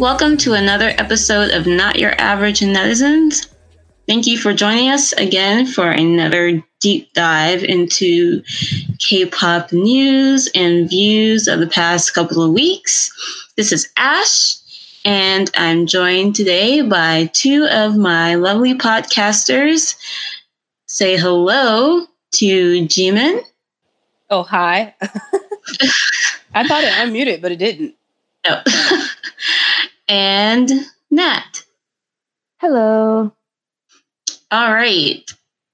Welcome to another episode of Not Your Average Netizens. Thank you for joining us again for another deep dive into K pop news and views of the past couple of weeks. This is Ash, and I'm joined today by two of my lovely podcasters. Say hello to Jimin. Oh, hi. I thought it unmuted, but it didn't. No. Oh. and Nat. Hello. All right.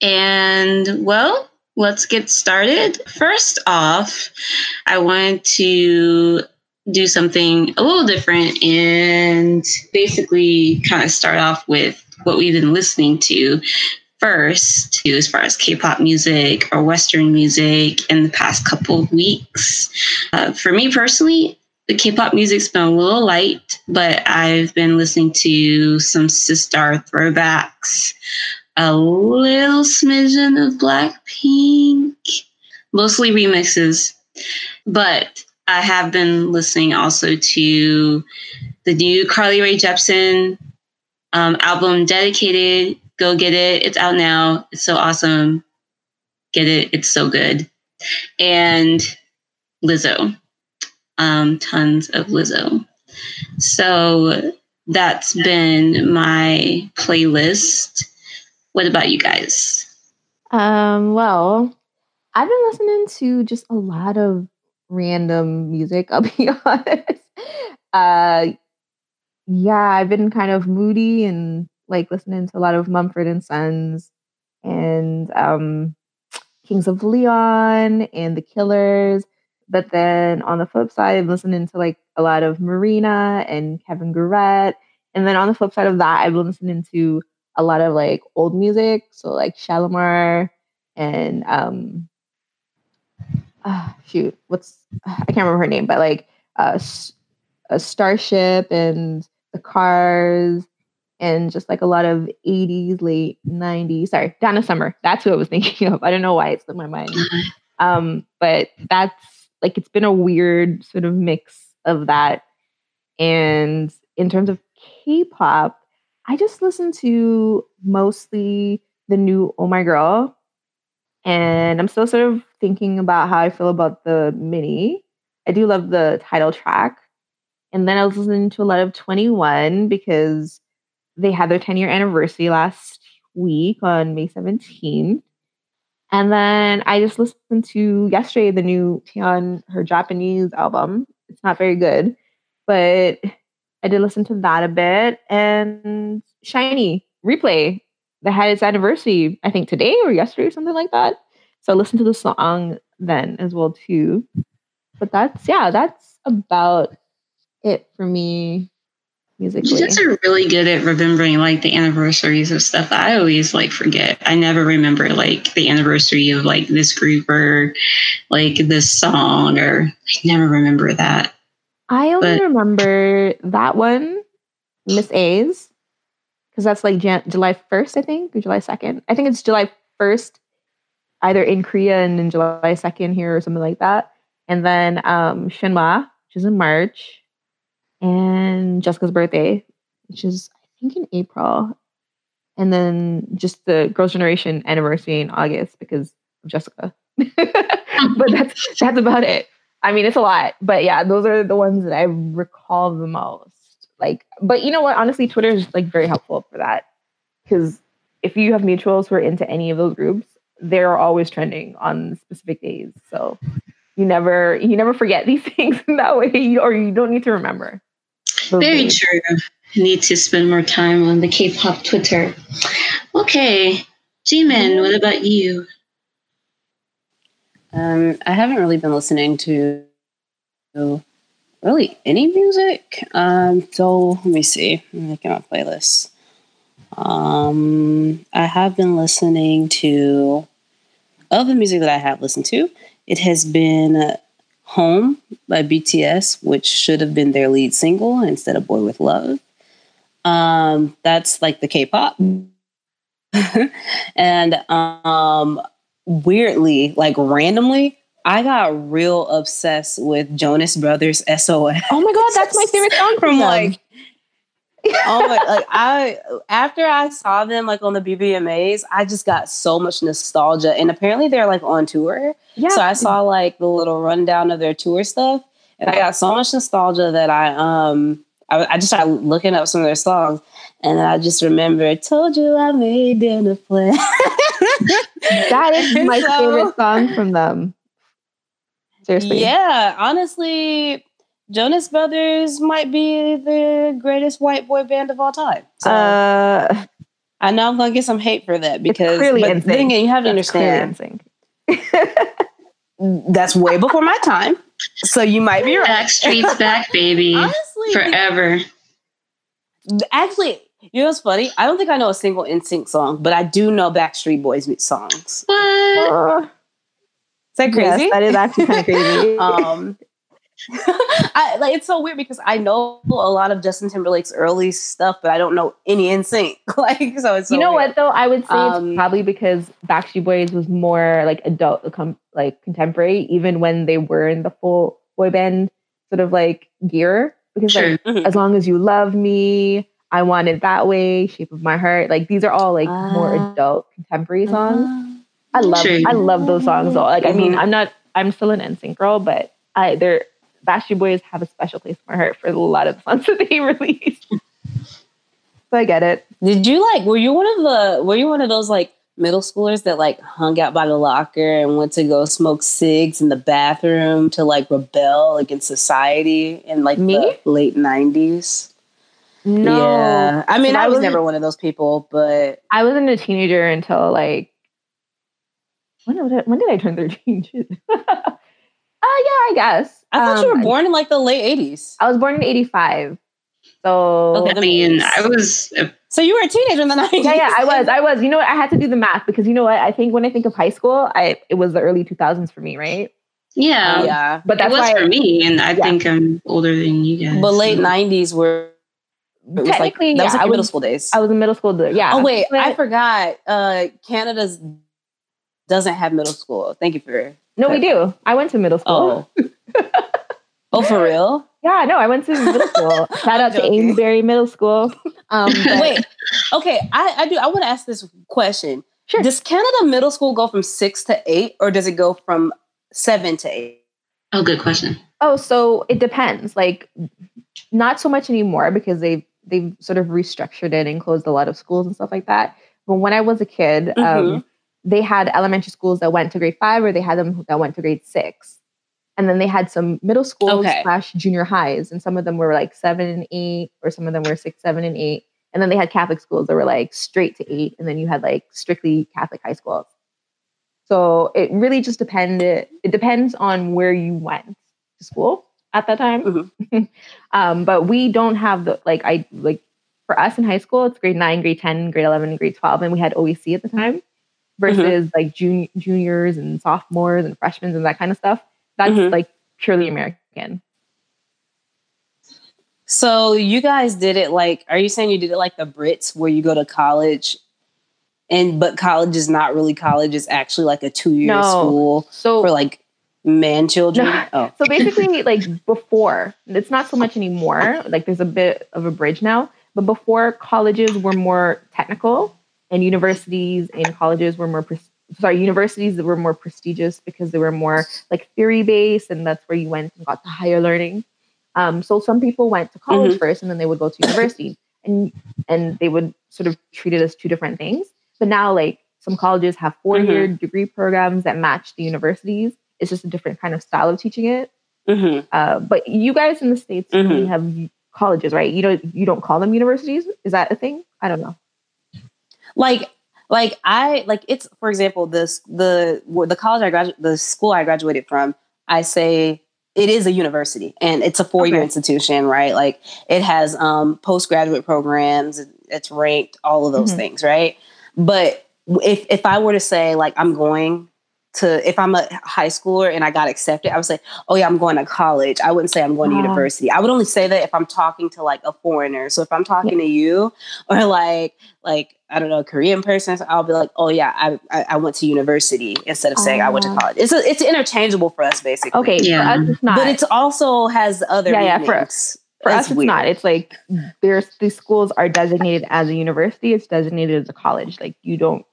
And well, let's get started. First off, I wanted to do something a little different and basically kind of start off with what we've been listening to first to as far as k-pop music or western music in the past couple of weeks uh, for me personally the k-pop music's been a little light but i've been listening to some sistar throwbacks a little smidgen of blackpink mostly remixes but i have been listening also to the new carly rae jepsen um, album dedicated Go get it. It's out now. It's so awesome. Get it. It's so good. And Lizzo. Um, tons of Lizzo. So that's been my playlist. What about you guys? Um, well, I've been listening to just a lot of random music, I'll be honest. Uh yeah, I've been kind of moody and like listening to a lot of Mumford and Sons and um, Kings of Leon and The Killers. But then on the flip side, I'm listening to like a lot of Marina and Kevin Garrett. And then on the flip side of that, I've been listening to a lot of like old music. So like Shalamar and um uh, shoot, what's I can't remember her name, but like uh, a Starship and the Cars and just like a lot of 80s, late 90s. Sorry, Donna Summer. That's who I was thinking of. I don't know why it slipped my mind. Um, but that's like it's been a weird sort of mix of that. And in terms of K-pop, I just listen to mostly the new Oh My Girl. And I'm still sort of thinking about how I feel about the mini. I do love the title track. And then I was listening to a lot of 2NE1 because they had their 10 year anniversary last week on May 17th. And then I just listened to yesterday the new Taeyeon, her Japanese album. It's not very good, but I did listen to that a bit. And SHINee Replay that had its anniversary, I think today or yesterday or something like that. So I listened to the song then as well too. But that's yeah, that's about it for me musically. You guys are really good at remembering like the anniversaries of stuff that I always like forget. I never remember like the anniversary of like this group or like this song or I never remember that. I only but, remember that one, Miss A's, because that's like Jan- July 1st, I think, or July 2nd. I think it's July 1st, either in Korea and in July 2nd here or something like that. And then um, Shinhwa, which is in March and Jessica's birthday, which is I think in April, and then just the Girls' Generation anniversary in August because of Jessica. but that's that's about it. I mean, it's a lot, but yeah, those are the ones that I recall the most. Like, but you know what? Honestly, Twitter is like very helpful for that because if you have mutuals who are into any of those groups, they're always trending on specific days. So you never you never forget these things in that way, or you don't need to remember. Very true. Need to spend more time on the K-pop Twitter. Okay, Jimin, what about you? Um, I haven't really been listening to really any music. Um, so let me see. I'm making my playlist. Um, I have been listening to of the music that I have listened to. It has been Home by BTS, which should have been their lead single instead of Boy with Love. Um, that's like the K-pop. and um, weirdly, like randomly, I got real obsessed with Jonas Brothers SOS. Oh my god, that's my favorite song from like oh my like I after I saw them like on the BBMAs, I just got so much nostalgia. And apparently they're like on tour. yeah. So I saw like the little rundown of their tour stuff, and I got so much nostalgia that I um I, I just started looking up some of their songs, and I just remember told you I made dinner plan. that is my So- favorite song from them. Seriously. Yeah, honestly, Jonas Brothers might be the greatest white boy band of all time. So Uh, I know I'm gonna get some hate for that because clearly but NSYNC. then again, you have to it's clear understand NSYNC. that's way before my time. So you might be right. Backstreet's back, baby. Honestly, Forever. actually, you know what's funny? I don't think I know a single NSYNC song, but I do know Backstreet Boys songs. What? Uh, Is that crazy? Yes, that is actually kind of crazy. um I like it's so weird because I know a lot of Justin Timberlake's early stuff, but I don't know any NSYNC. like so it's so you know weird. what though? I would say Um, it's probably because Backstreet Boys was more like adult, com- like contemporary, even when they were in the full boy band sort of like gear. Because Sure. like, Mhm. as long as you love me, I want it that way. Shape of my heart. Like these are all like more Ah. adult contemporary songs. Uh, I love. I love those songs though. Like I mean, Mhm. I'm not I'm still an NSYNC girl, but I they're Backstreet Boys have a special place in my heart for a lot of the songs that they released. so I get it. Did you like were you one of the were you one of those like middle schoolers that like hung out by the locker and went to go smoke cigs in the bathroom to like rebel against society in like Me? the late nineties? No, Yeah. I mean, I was never one of those people, but I wasn't a teenager until like when did I, when did I turn thirteen? uh yeah, I guess. I thought you Um, were born in like the late eighties. I was born in eighty five. So Okay. I mean, I was. So you were a teenager in the nineties. yeah, yeah, I was. I was. You know what? I had to do the math because you know what? I think when I think of high school, I it was the early two thousands for me, right? Yeah. yeah. But It that's was why for me, and I Yeah. think I'm older than you guys. But late so- nineties were it was like technically that was yeah, like I your middle was school days. I was in middle school. th- Yeah. oh wait, I forgot. Uh Canada's doesn't have middle school. Thank you for no, we do. I went to middle school. Oh. oh, for real? Yeah, no, I went to middle school. Shout out to joking. Amesbury Middle School. Um, but- Wait. Okay, I, I do I want to ask this question. Sure. Does Canada middle school go from six to eight or does it go from seven to eight? Oh, good question. Oh, so it depends. Like, not so much anymore because they've they've sort of restructured it and closed a lot of schools and stuff like that. But when I was a kid, Mhm. um, they had elementary schools that went to grade five, or they had them that went to grade six, and then they had some middle schools Okay. slash junior highs, and some of them were like seven and eight, or some of them were six, seven, and eight. And then they had Catholic schools that were like straight to eight, and then you had like strictly Catholic high schools. So it really just depended. It depends on where you went to school at that time. um, but we don't have the like I like for us in high school, it's grade nine, grade ten, grade eleven, grade twelve, and we had OEC at the time versus like jun- juniors and sophomores and freshmen and that kind of stuff. That's Mhm. like purely American. So you guys did it like are you saying you did it like the Brits where you go to college and but college is not really college, it's actually like a two year No. school So for like man children? No. Oh. so basically like before it's not so much anymore like there's a bit of a bridge now but before colleges were more technical and universities and colleges were more pres- sorry universities that were more prestigious because they were more like theory based and that's where you went and got the higher learning um, so some people went to college first and then they would go to university and and they would sort of treat it as two different things but now like some colleges have four year degree programs that match the universities it's just a different kind of style of teaching it. hmm Uh, but you guys in the states really have colleges, right? You don't you don't call them universities. Is that a thing? I don't know. Like like i like it's for example this the the college i graduated the school i graduated from i say it is a university and it's a four-year Okay. institution right like it has um postgraduate programs it's ranked all of those Mhm. things right but if if i were to say like i'm going to if I'm a high schooler and I got accepted, I would say, "Oh yeah, I'm going to college." I wouldn't say I'm going to Ah. university. I would only say that if I'm talking to like a foreigner. So if I'm talking to you or like like I don't know a Korean person, I'll be like, "Oh yeah, I I, I went to university," instead of saying I went to Ah. college. It's a, it's interchangeable for us basically. Okay, Yeah. for us it's not. but it's also has other Yeah, yeah, for- meanings. for us it's weird. not. It's like there's these schools are designated as a university. It's designated as a college. Like you don't.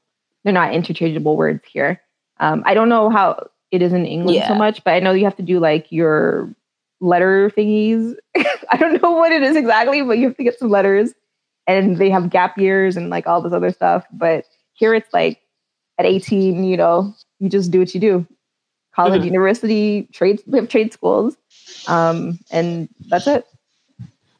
They're not interchangeable words here. Um, I don't know how it is in England so much, but I know you have to do like your letter thingies. I don't know what it is exactly, but you have to get some letters, and they have gap years and like all this other stuff. But here it's like at 18, you know, you just do what you do. College, Mhm. university, trade. We have trade schools, um, and that's it.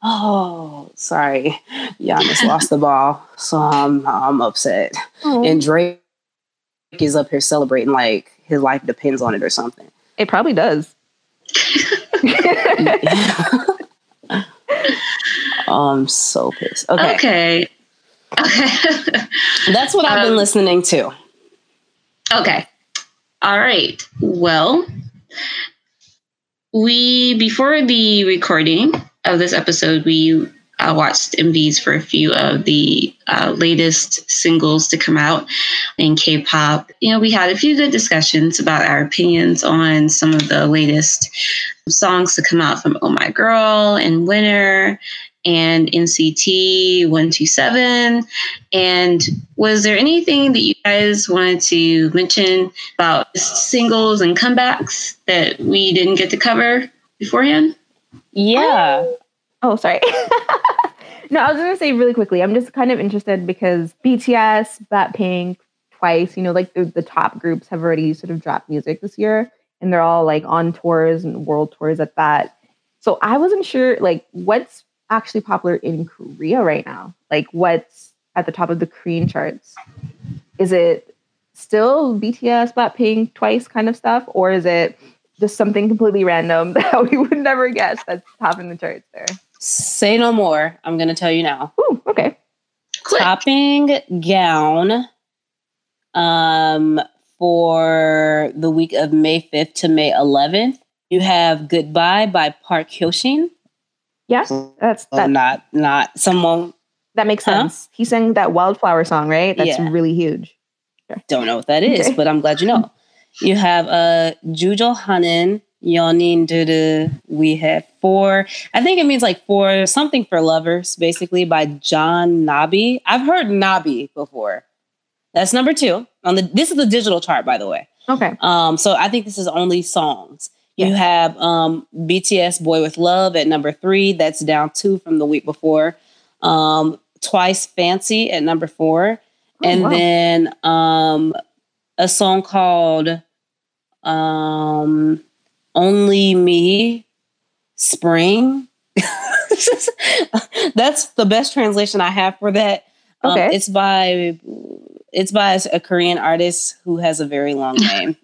Oh, sorry. Giannis lost the ball. So I'm I'm upset. Oh. And Drake is up here celebrating like his life depends on it or something. It probably does. I'm so pissed. Okay. Okay. Okay. That's what I've been Um, listening to. Okay. All right. Well, we before the recording of this episode, we uh, watched MVs for a few of the uh, latest singles to come out in K-pop. You know, we had a few good discussions about our opinions on some of the latest songs to come out from Oh My Girl and Winner and NCT 127. And was there anything that you guys wanted to mention about singles and comebacks that we didn't get to cover beforehand? Yeah. Oh, oh sorry. no, I was going to say really quickly. I'm just kind of interested because BTS, Blackpink, Twice, you know, like the, the top groups have already sort of dropped music this year, and they're all like on tours and world tours at that. So I wasn't sure like what's actually popular in Korea right now. Like what's at the top of the Korean charts? Is it still BTS, Blackpink, Twice kind of stuff, or is it just something completely random that we would never guess that's topping the charts there? Say no more. I'm gonna tell you now. Ooh, okay. Click. Topping Gaon um for the week of May 5th to May 11th. You have Goodbye by Park Hyoshin. Yeah, that's that. not not someone that makes Huh? sense. He sang that wildflower song, right? That's Yeah. really huge. don't know what that is, Okay. but I'm glad you know. You have uh Jujo Hanin, Yonin Dudu. We have four. I think it means like four something for lovers, basically by Jannabi. I've heard Nabi before. That's number two on the. This is the digital chart, by the way. Okay. Um, so I think this is only songs. You have um, BTS Boy with Love at number three. That's down two from the week before. Um, Twice Fancy at number four. Oh, and wow. then um, a song called um, Only Me Spring. That's the best translation I have for that. Um, Okay. it's by it's by a Korean artist who has a very long name.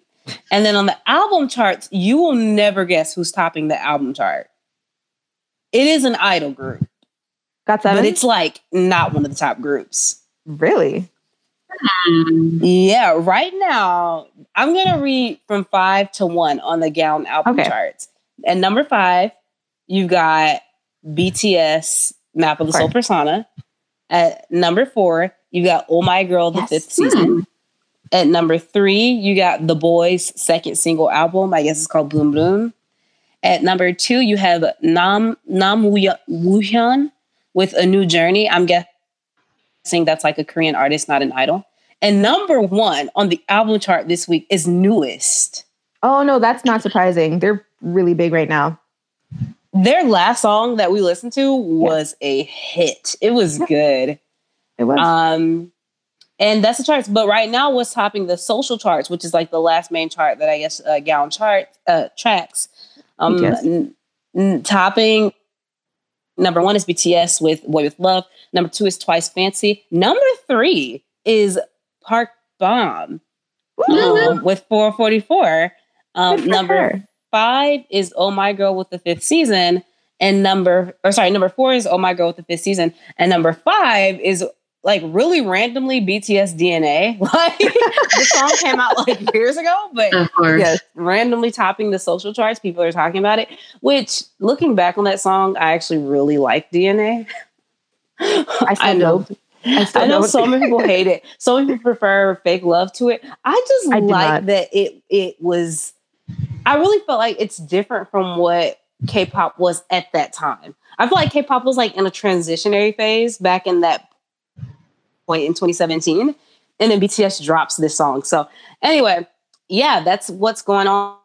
And then on the album charts, you will never guess who's topping the album chart. It is an idol group, GOT7. but it's like not one of the top groups. really. Yeah, right now I'm gonna read from five to one on the Gaon album Okay. charts. And number five, you've got BTS Map of the Soul Persona. At number four, you got Oh My Girl, the Yes. fifth season. At number three, you got The Boys' second single album. I guess it's called Bloom Bloom. At number two, you have Nam Nam Woo Woohyun with A New Journey. I'm guessing that's like a Korean artist, not an idol. And number one on the album chart this week is NU'EST. oh no, that's not surprising. They're really big right now. Their last song that we listened to was a hit. It was good. It was. Um, and that's the charts. But right now, what's topping the social charts, which is like the last main chart that I guess uh, Gaon chart uh, tracks. Um, BTS. n- n- topping number one is BTS with Boy with Love. Number two is Twice Fancy. Number three is Park Bom um, with 444. Um, number her. five is Oh My Girl with the fifth season. And number, or sorry, number four is Oh My Girl with the fifth season. And number five is like really randomly BTS DNA. Like the song came out like years ago, but yes, randomly topping the social charts. People are talking about it. Which, looking back on that song, I actually really like DNA. I still I know. don't. I still I know don't. so many people hate it. So many people prefer fake love to it. I just I like that it it was. I really felt like it's different from what K-pop was at that time. I feel like K-pop was like in a transitionary phase back in that point in 2017, and then BTS drops this song. So anyway, yeah, that's what's going on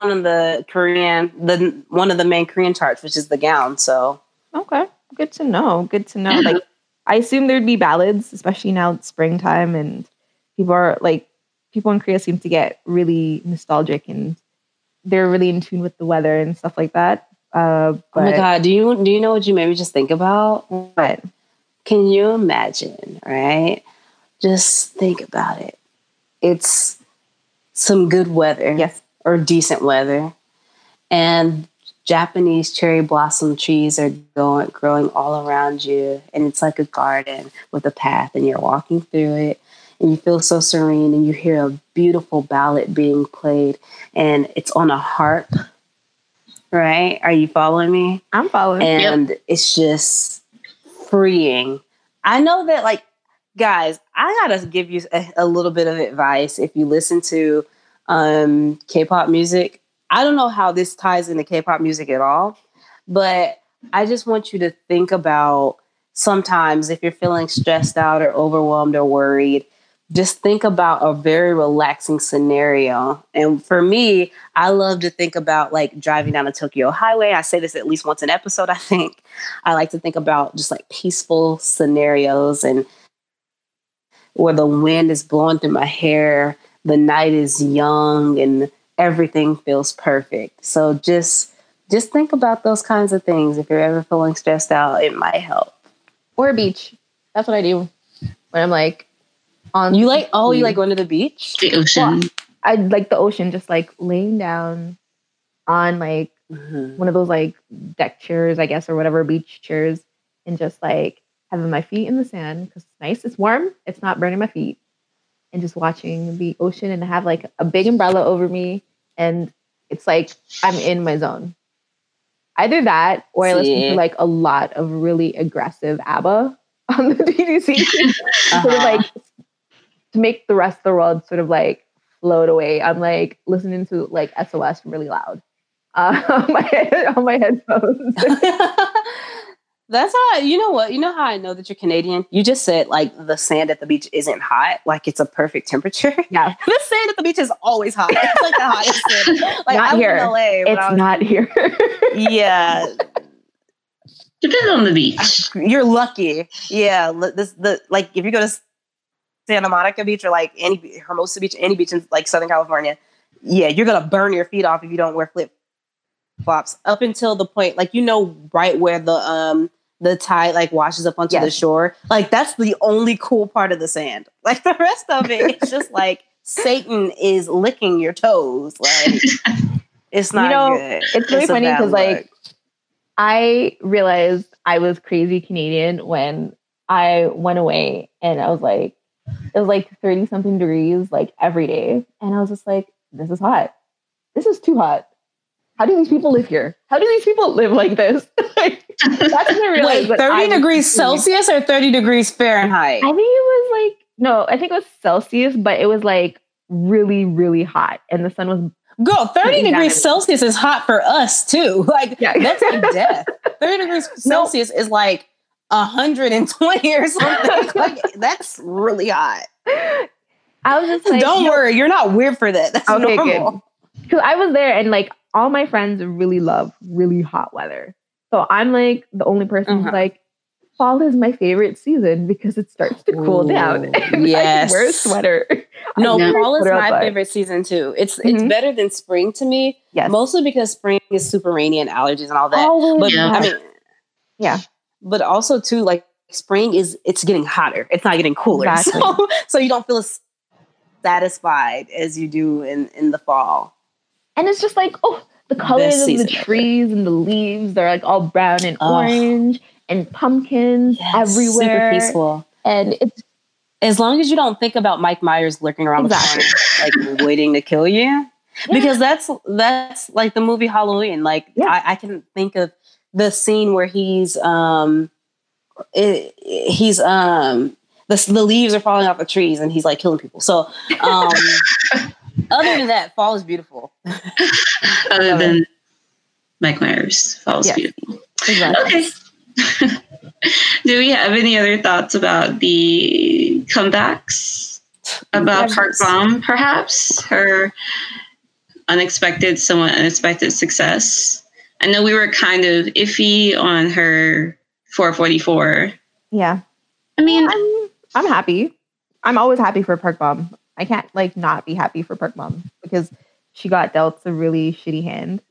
on the Korean, the one of the main Korean charts, which is the Gaon. So Okay, good to know. Good to know. Like, I assume there'd be ballads, especially now it's springtime and people are like, people in Korea seem to get really nostalgic and they're really in tune with the weather and stuff like that. Uh, but, Oh my god, do you do you know what you made me just think about? but Can you imagine, right? Just think about it. It's some good weather yes, or decent weather. And Japanese cherry blossom trees are going growing all around you and it's like a garden with a path and you're walking through it and you feel so serene and you hear a beautiful ballad being played and it's on a harp. Right? Are you following me? I'm following. and it's just freeing. I know that, like, guys, I gotta give you a, a little bit of advice. If you listen to um, K-pop music, I don't know how this ties into K-pop music at all, but I just want you to think about sometimes if you're feeling stressed out or overwhelmed or worried. Just think about a very relaxing scenario. And for me, I love to think about like driving down a Tokyo highway. I say this at least once an episode, I think. I like to think about just like peaceful scenarios and where the wind is blowing through my hair, the night is young and everything feels perfect. So just just think about those kinds of things. If you're ever feeling stressed out, it might help. or a beach. That's what I do when I'm like on. You like oh, you like going to the beach? The ocean. I like the ocean, just like laying down on like Mhm. one of those like deck chairs, I guess, or whatever beach chairs, and just like having my feet in the sand because it's nice, it's warm, it's not burning my feet, and just watching the ocean and have like a big umbrella over me, and it's like I'm in my zone. Either that, or I listen to like a lot of really aggressive ABBA on the BBC, sort of Uh-huh. like to make the rest of the world sort of like float away. I'm like listening to like SOS really loud uh, on my head, on my headphones. That's how I, you know what you know how I know that you're Canadian. You just said like the sand at the beach isn't hot, like it's a perfect temperature. yeah, the sand at the beach is always hot. It's like the hottest sand. Like Not I was here. in LA. it's was- not here. Yeah, Depends on the beach. you're lucky. Yeah, li- this the like if you go to Santa Monica Beach or like any Hermosa Beach, any beach in like Southern California, yeah, you're gonna burn your feet off if you don't wear flip flops up until the point like you know right where the um the tide like washes up onto the shore. Like that's the only cool part of the sand. Like the rest of it, it's just like Satan is licking your toes. Like it's not You know, good. it's really a funny because like. I realized I was crazy Canadian when I went away and I was like, it was like 30 something degrees like every day. And I was just like, this is hot. This is too hot. How do these people live here? How do these people live like this? Like, that's when I realized Wait, 30 was degrees. Celsius or 30 degrees Fahrenheit? I think it was like no, I think it was Celsius, but it was like really, really hot, and the sun was Girl, 30 Yeah. degrees Celsius is hot for us too. Like Yeah. that's like death. 30 degrees Celsius is like 120 or something. like that's really hot. I was just like, Don't worry, you're not weird for that. That's Okay, normal. because I was there and like all my friends really love really hot weather. So I'm like the only person Uh-huh. who's like, fall is my favorite season because it starts to cool down. And I yes. can wear a sweater. No, fall is my outside. favorite season too. It's it's Mhm. better than spring to me, Yes. mostly because spring is super rainy and allergies and all that. Always but Yeah. I mean, Yeah. But also too, like spring is it's getting hotter. It's not getting cooler. Exactly. So so you don't feel as satisfied as you do in in the fall. and it's just like, oh, the colors of the season ever. trees and the leaves, they're like all brown and Ugh. orange and pumpkins everywhere. Super peaceful. and it's as long as you don't think about Mike Myers lurking around Exactly. the corner, like waiting to kill you, because that's that's like the movie Halloween. Like Yeah. I, I can think of the scene where he's um, it, he's um, the the leaves are falling off the trees and he's like killing people. So um, other than that, fall is beautiful. Other than Mike Myers, Falls Yes. Beautiful. exactly. Okay. Do we have any other thoughts about the comebacks? About. Park Bom, perhaps? Her unexpected, somewhat unexpected success. I know we were kind of iffy on her 444. yeah. I mean, I'm I'm happy. I'm always happy for Park Bom. I can't like not be happy for Park Bom because she got dealt a really shitty hand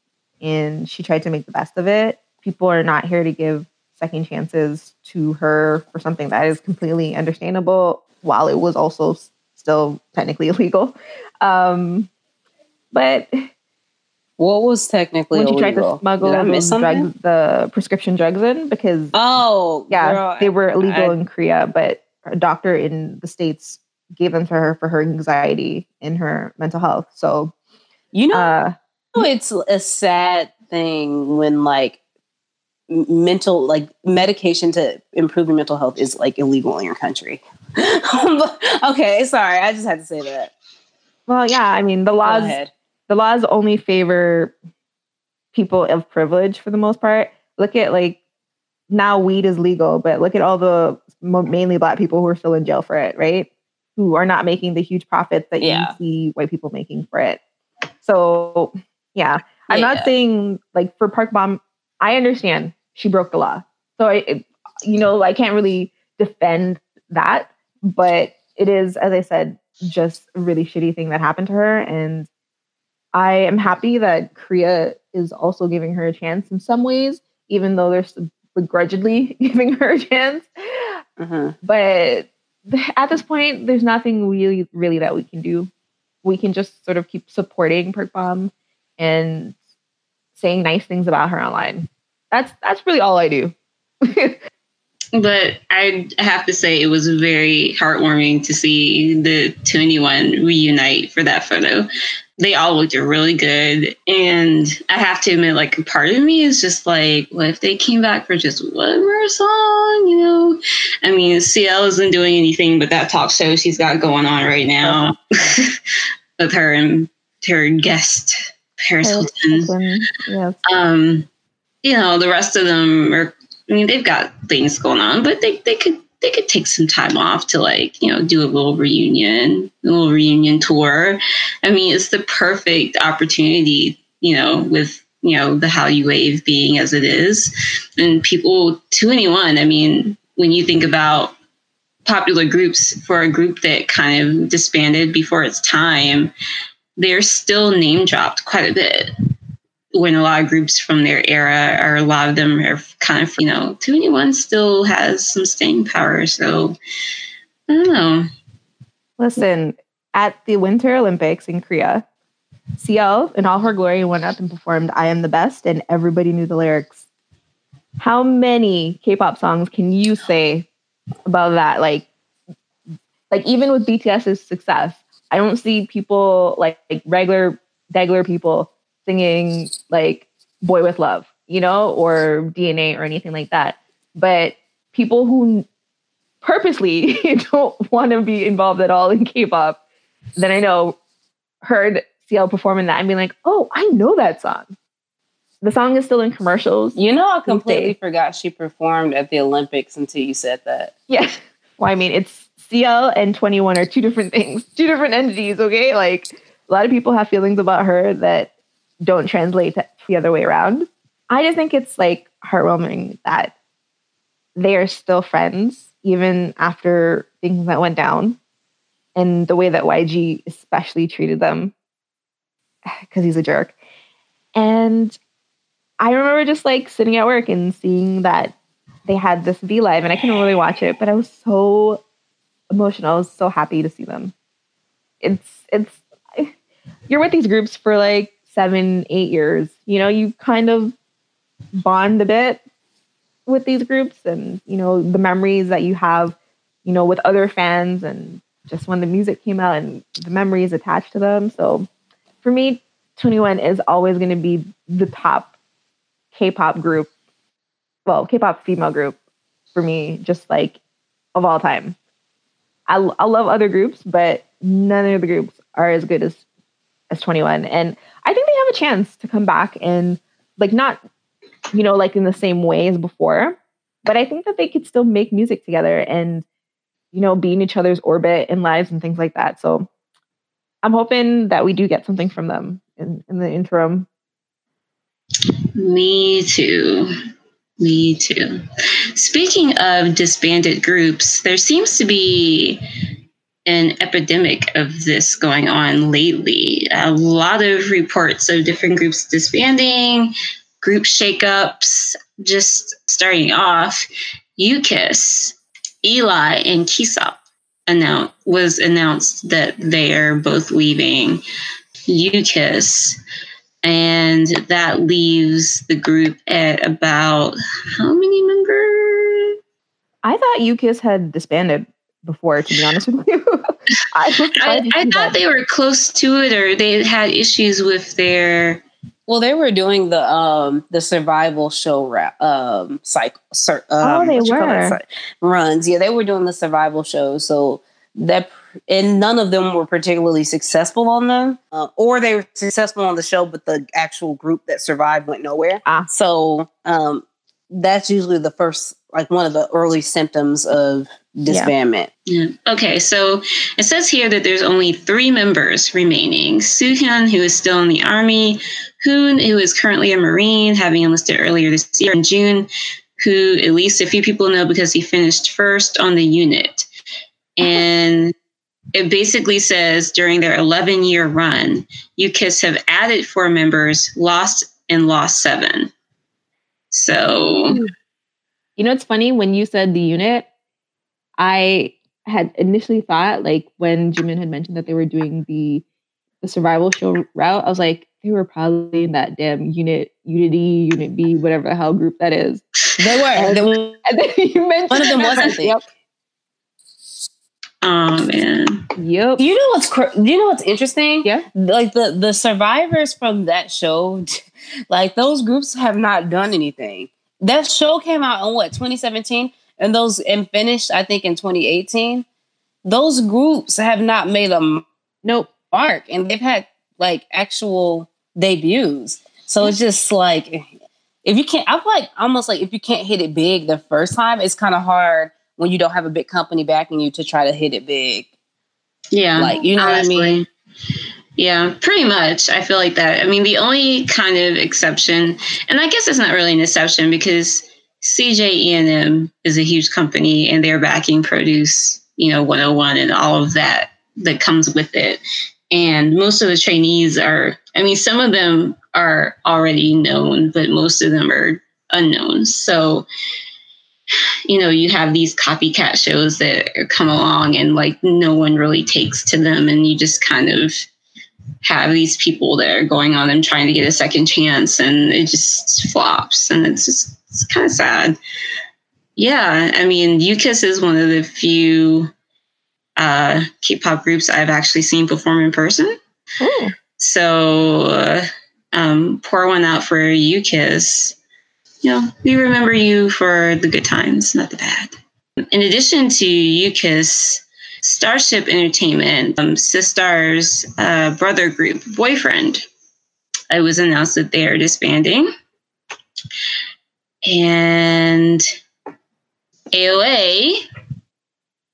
and she tried to make the best of it. People are not here to give second chances to her for something that is completely understandable while it was also still technically illegal. Um, but What was technically when she tried to smuggle Did I those drugs, the prescription drugs in, because Oh, yeah, girl, they were illegal I- in Korea, but a doctor in the states gave them to her for her anxiety and her mental health. So, you know, uh, it's a sad thing when like mental like medication to improve your mental health is like illegal in your country. okay, sorry, I just had to say that. well, yeah, I mean, the Go laws ahead. The laws only favor people of privilege for the most part. Look at like now weed is legal, but look at all the mainly black people who are still in jail for it, right? Who are not making the huge profits that Yeah. you see white people making for it. So, yeah, I'm Yeah. not saying like for Park Bom, I understand she broke the law. So I, you know, I can't really defend that, but it is, as I said, just a really shitty thing that happened to her. And I am happy that Korea is also giving her a chance in some ways, even though they're begrudgingly giving her a chance. Mhm. But at this point, there's nothing really, really that we can do. We can just sort of keep supporting Park Bom and saying nice things about her online. That's that's really all I do. but I have to say it was very heartwarming to see the 2NE1 reunite for that photo. They all looked really good. And I have to admit, like, part of me is just like, what if they came back for just one more song? You know? I mean, CL isn't doing anything but that talk show she's got going on right now with her and her guest, Paris Hilton yes. um you know the rest of them are i mean they've got things going on but they, they could they could take some time off to like you know do a little reunion a little reunion tour. I mean it's the perfect opportunity you know with you know the Hallyu wave being as it is. And people 2NE1 i mean when you think about popular groups for a group that kind of disbanded before its time they're still name dropped quite a bit when a lot of groups from their era or a lot of them are kind of you know 2anyone still has some staying power so i don't know Listen, at the Winter Olympics in Korea, CL in all her glory went up and performed I Am the Best, and everybody knew the lyrics. How many K pop songs can you say about that? Like, like even with BTS's success, I don't see people like, like regular, regular people singing like Boy with Love, you know, or DNA or anything like that. But people who purposely don't want to be involved at all in K-pop, then I know heard CL performing that and being like, oh, I know that song. The song is still in commercials. You know, I completely forgot she performed at the Olympics until you said that. Yeah. Well, I mean, it's CL and 2NE1 are two different things, two different entities, okay? Like a lot of people have feelings about her that don't translate the other way around. I just think it's like heartwarming that they are still friends even after things that went down and the way that YG especially treated them because he's a jerk. And I remember just like sitting at work and seeing that they had this V Live and I couldn't really watch it, but I was so emotional. I was so happy to see them. It's it's you're with these groups for like seven, eight years. You know, you kind of bond a bit with these groups and you know, the memories that you have you know, with other fans and just when the music came out and the memories attached to them. So for me, 2NE1 is always going to be the top K-pop group, well, K-pop female group for me, just like of all time. I, I love other groups, but none of the groups are as good as as 2NE1 and chance to come back and like not you know like in the same way as before but i think that they could still make music together and you know be in each other's orbit and lives and things like that. So i'm hoping that we do get something from them in, in the interim. Me too. Me too. Speaking of disbanded groups there seems to be an epidemic of this going on lately. A lot of reports of different groups disbanding, group shakeups. Just starting off, UKISS, Eli, and Kiseop announced was announced that they are both leaving UKISS, and that leaves the group at about how many members? I thought UKISS had disbanded before, to be honest with you. I, I, I thought they were close to it, or they had issues with their. Well, they were doing the um the survival show um cycle. Um, oh, they were runs. Yeah, they were doing the survival shows. So that and none of them were particularly successful on them, uh, or they were successful on the show, but the actual group that survived went nowhere. Ah. So um, that's usually the first, like one of the early symptoms of disbandment. Yeah. Okay, so it says here that there's only three members remaining Suhyun, who is still in the army, Hoon, who is currently a Marine, having enlisted earlier this year in June, who at least a few people know because he finished first on the unit. And it basically says during their 11 year run, UKISS have added four members, lost and lost seven. So. You know, it's funny when you said the unit, I had initially thought like when Jimin had mentioned that they were doing the the survival show route, I was like, they were probably in that damn unit, Unity, Unit B, whatever the hell group that is. They were. And, and then you mentioned one of them was, I think. Yep. Oh man. Yep. You know what's cr- you know what's interesting? Yeah. Like the the survivors from that show, like those groups have not done anything. That show came out in what 2017 and those and finished I think in 2018. Those groups have not made a nope mark, and they've had like actual debuts. So it's just like if you can't, I feel like almost like if you can't hit it big the first time, it's kind of hard when you don't have a big company backing you to try to hit it big. Yeah, like you know honestly. what I mean. Yeah, pretty much. I feel like that. I mean, the only kind of exception, and I guess it's not really an exception because CJ E&M is a huge company and they're backing Produce, you know, 101 and all of that that comes with it. And most of the trainees are, I mean, some of them are already known, but most of them are unknown. So, you know, you have these copycat shows that come along and like no one really takes to them. And you just kind of have these people that are going on and trying to get a second chance and it just flops. And it's just, it's kind of sad. Yeah, I mean, UKISS is one of the few uh, K-pop groups I've actually seen perform in person. Ooh. So uh, um, pour one out for UKISS. You know, we remember you for the good times, not the bad. In addition to UKISS, Starship Entertainment, um, Sistar's uh, brother group, Boyfriend, it was announced that they are disbanding. And AOA,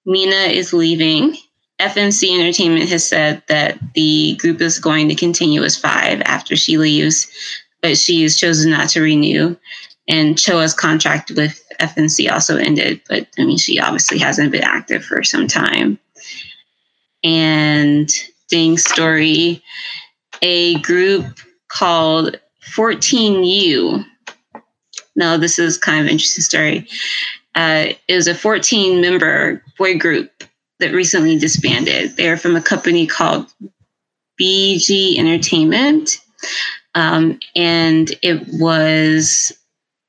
Mina is leaving. FNC Entertainment has said that the group is going to continue as five after she leaves, but she has chosen not to renew. And Choa's contract with FNC also ended, but I mean, she obviously hasn't been active for some time. And Ding Story, a group called 14U now, this is kind of an interesting story. Uh, it was a 14 member boy group that recently disbanded. They're from a company called BG Entertainment. Um, and it was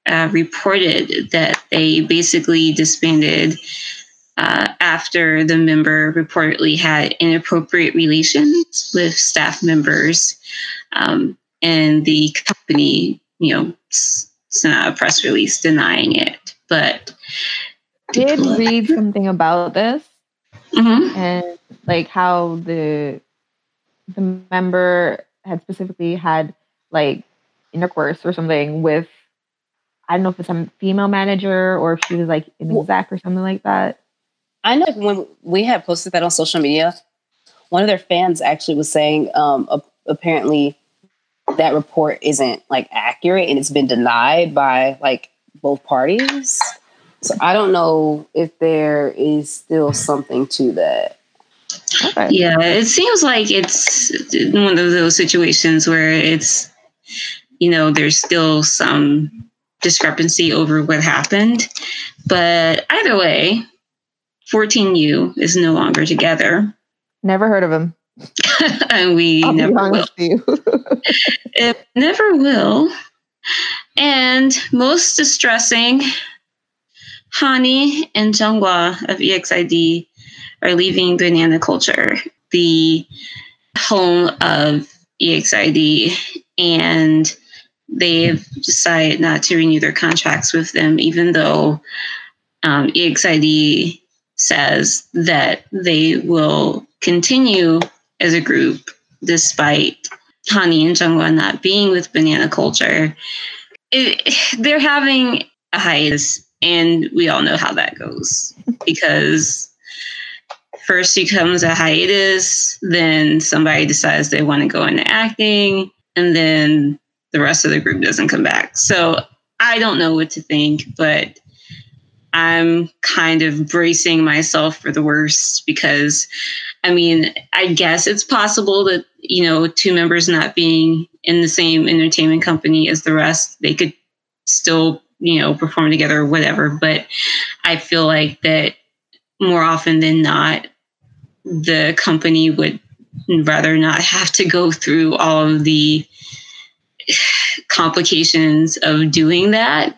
uh, reported that they basically disbanded uh, after the member reportedly had inappropriate relations with staff members, um, and the company, you know, sent out a press release denying it. But did read something about this mm-hmm. and like how the the member had specifically had like intercourse or something with I don't know if it's some female manager or if she was like an exec or something like that. I know when we had posted that on social media, one of their fans actually was saying um, apparently that report isn't like accurate and it's been denied by like both parties. So I don't know if there is still something to that. Okay. Yeah, it seems like it's one of those situations where it's, you know, there's still some discrepancy over what happened. But either way, 14U is no longer together. Never heard of him. and we I'll never will. it never will. And most distressing, Hani and Junghwa of EXID are leaving Banana Culture, the home of EXID, and they've decided not to renew their contracts with them, even though um, EXID says that they will continue as a group despite Hani and Junghwa not being with Banana Culture. It, they're having a hiatus and we all know how that goes because first becomes a hiatus, then somebody decides they want to go into acting, and then the rest of the group doesn't come back. So I don't know what to think, but I'm kind of bracing myself for the worst because I mean, I guess it's possible that, you know, two members not being in the same entertainment company as the rest, they could still you know, perform together or whatever. But I feel like that more often than not, the company would rather not have to go through all of the complications of doing that.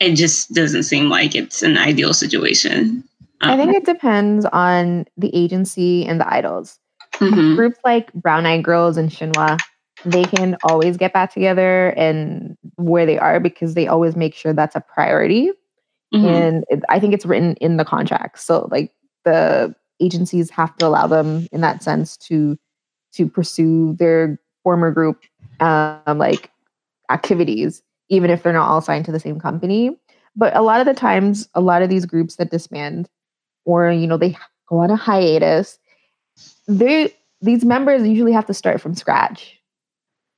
It just doesn't seem like it's an ideal situation. Um, I think um, it depends on the agency and the idols. Mm-hmm. Groups like Brown Eyed Girls and Shinhwa they can always get back together and where they are because they always make sure that's a priority. Mm-hmm. And it, I think it's written in the contract. So like the agencies have to allow them in that sense to to pursue their former group um, like activities, even if they're not all signed to the same company. But a lot of the times, a lot of these groups that disband or you know they go on a hiatus, they these members usually have to start from scratch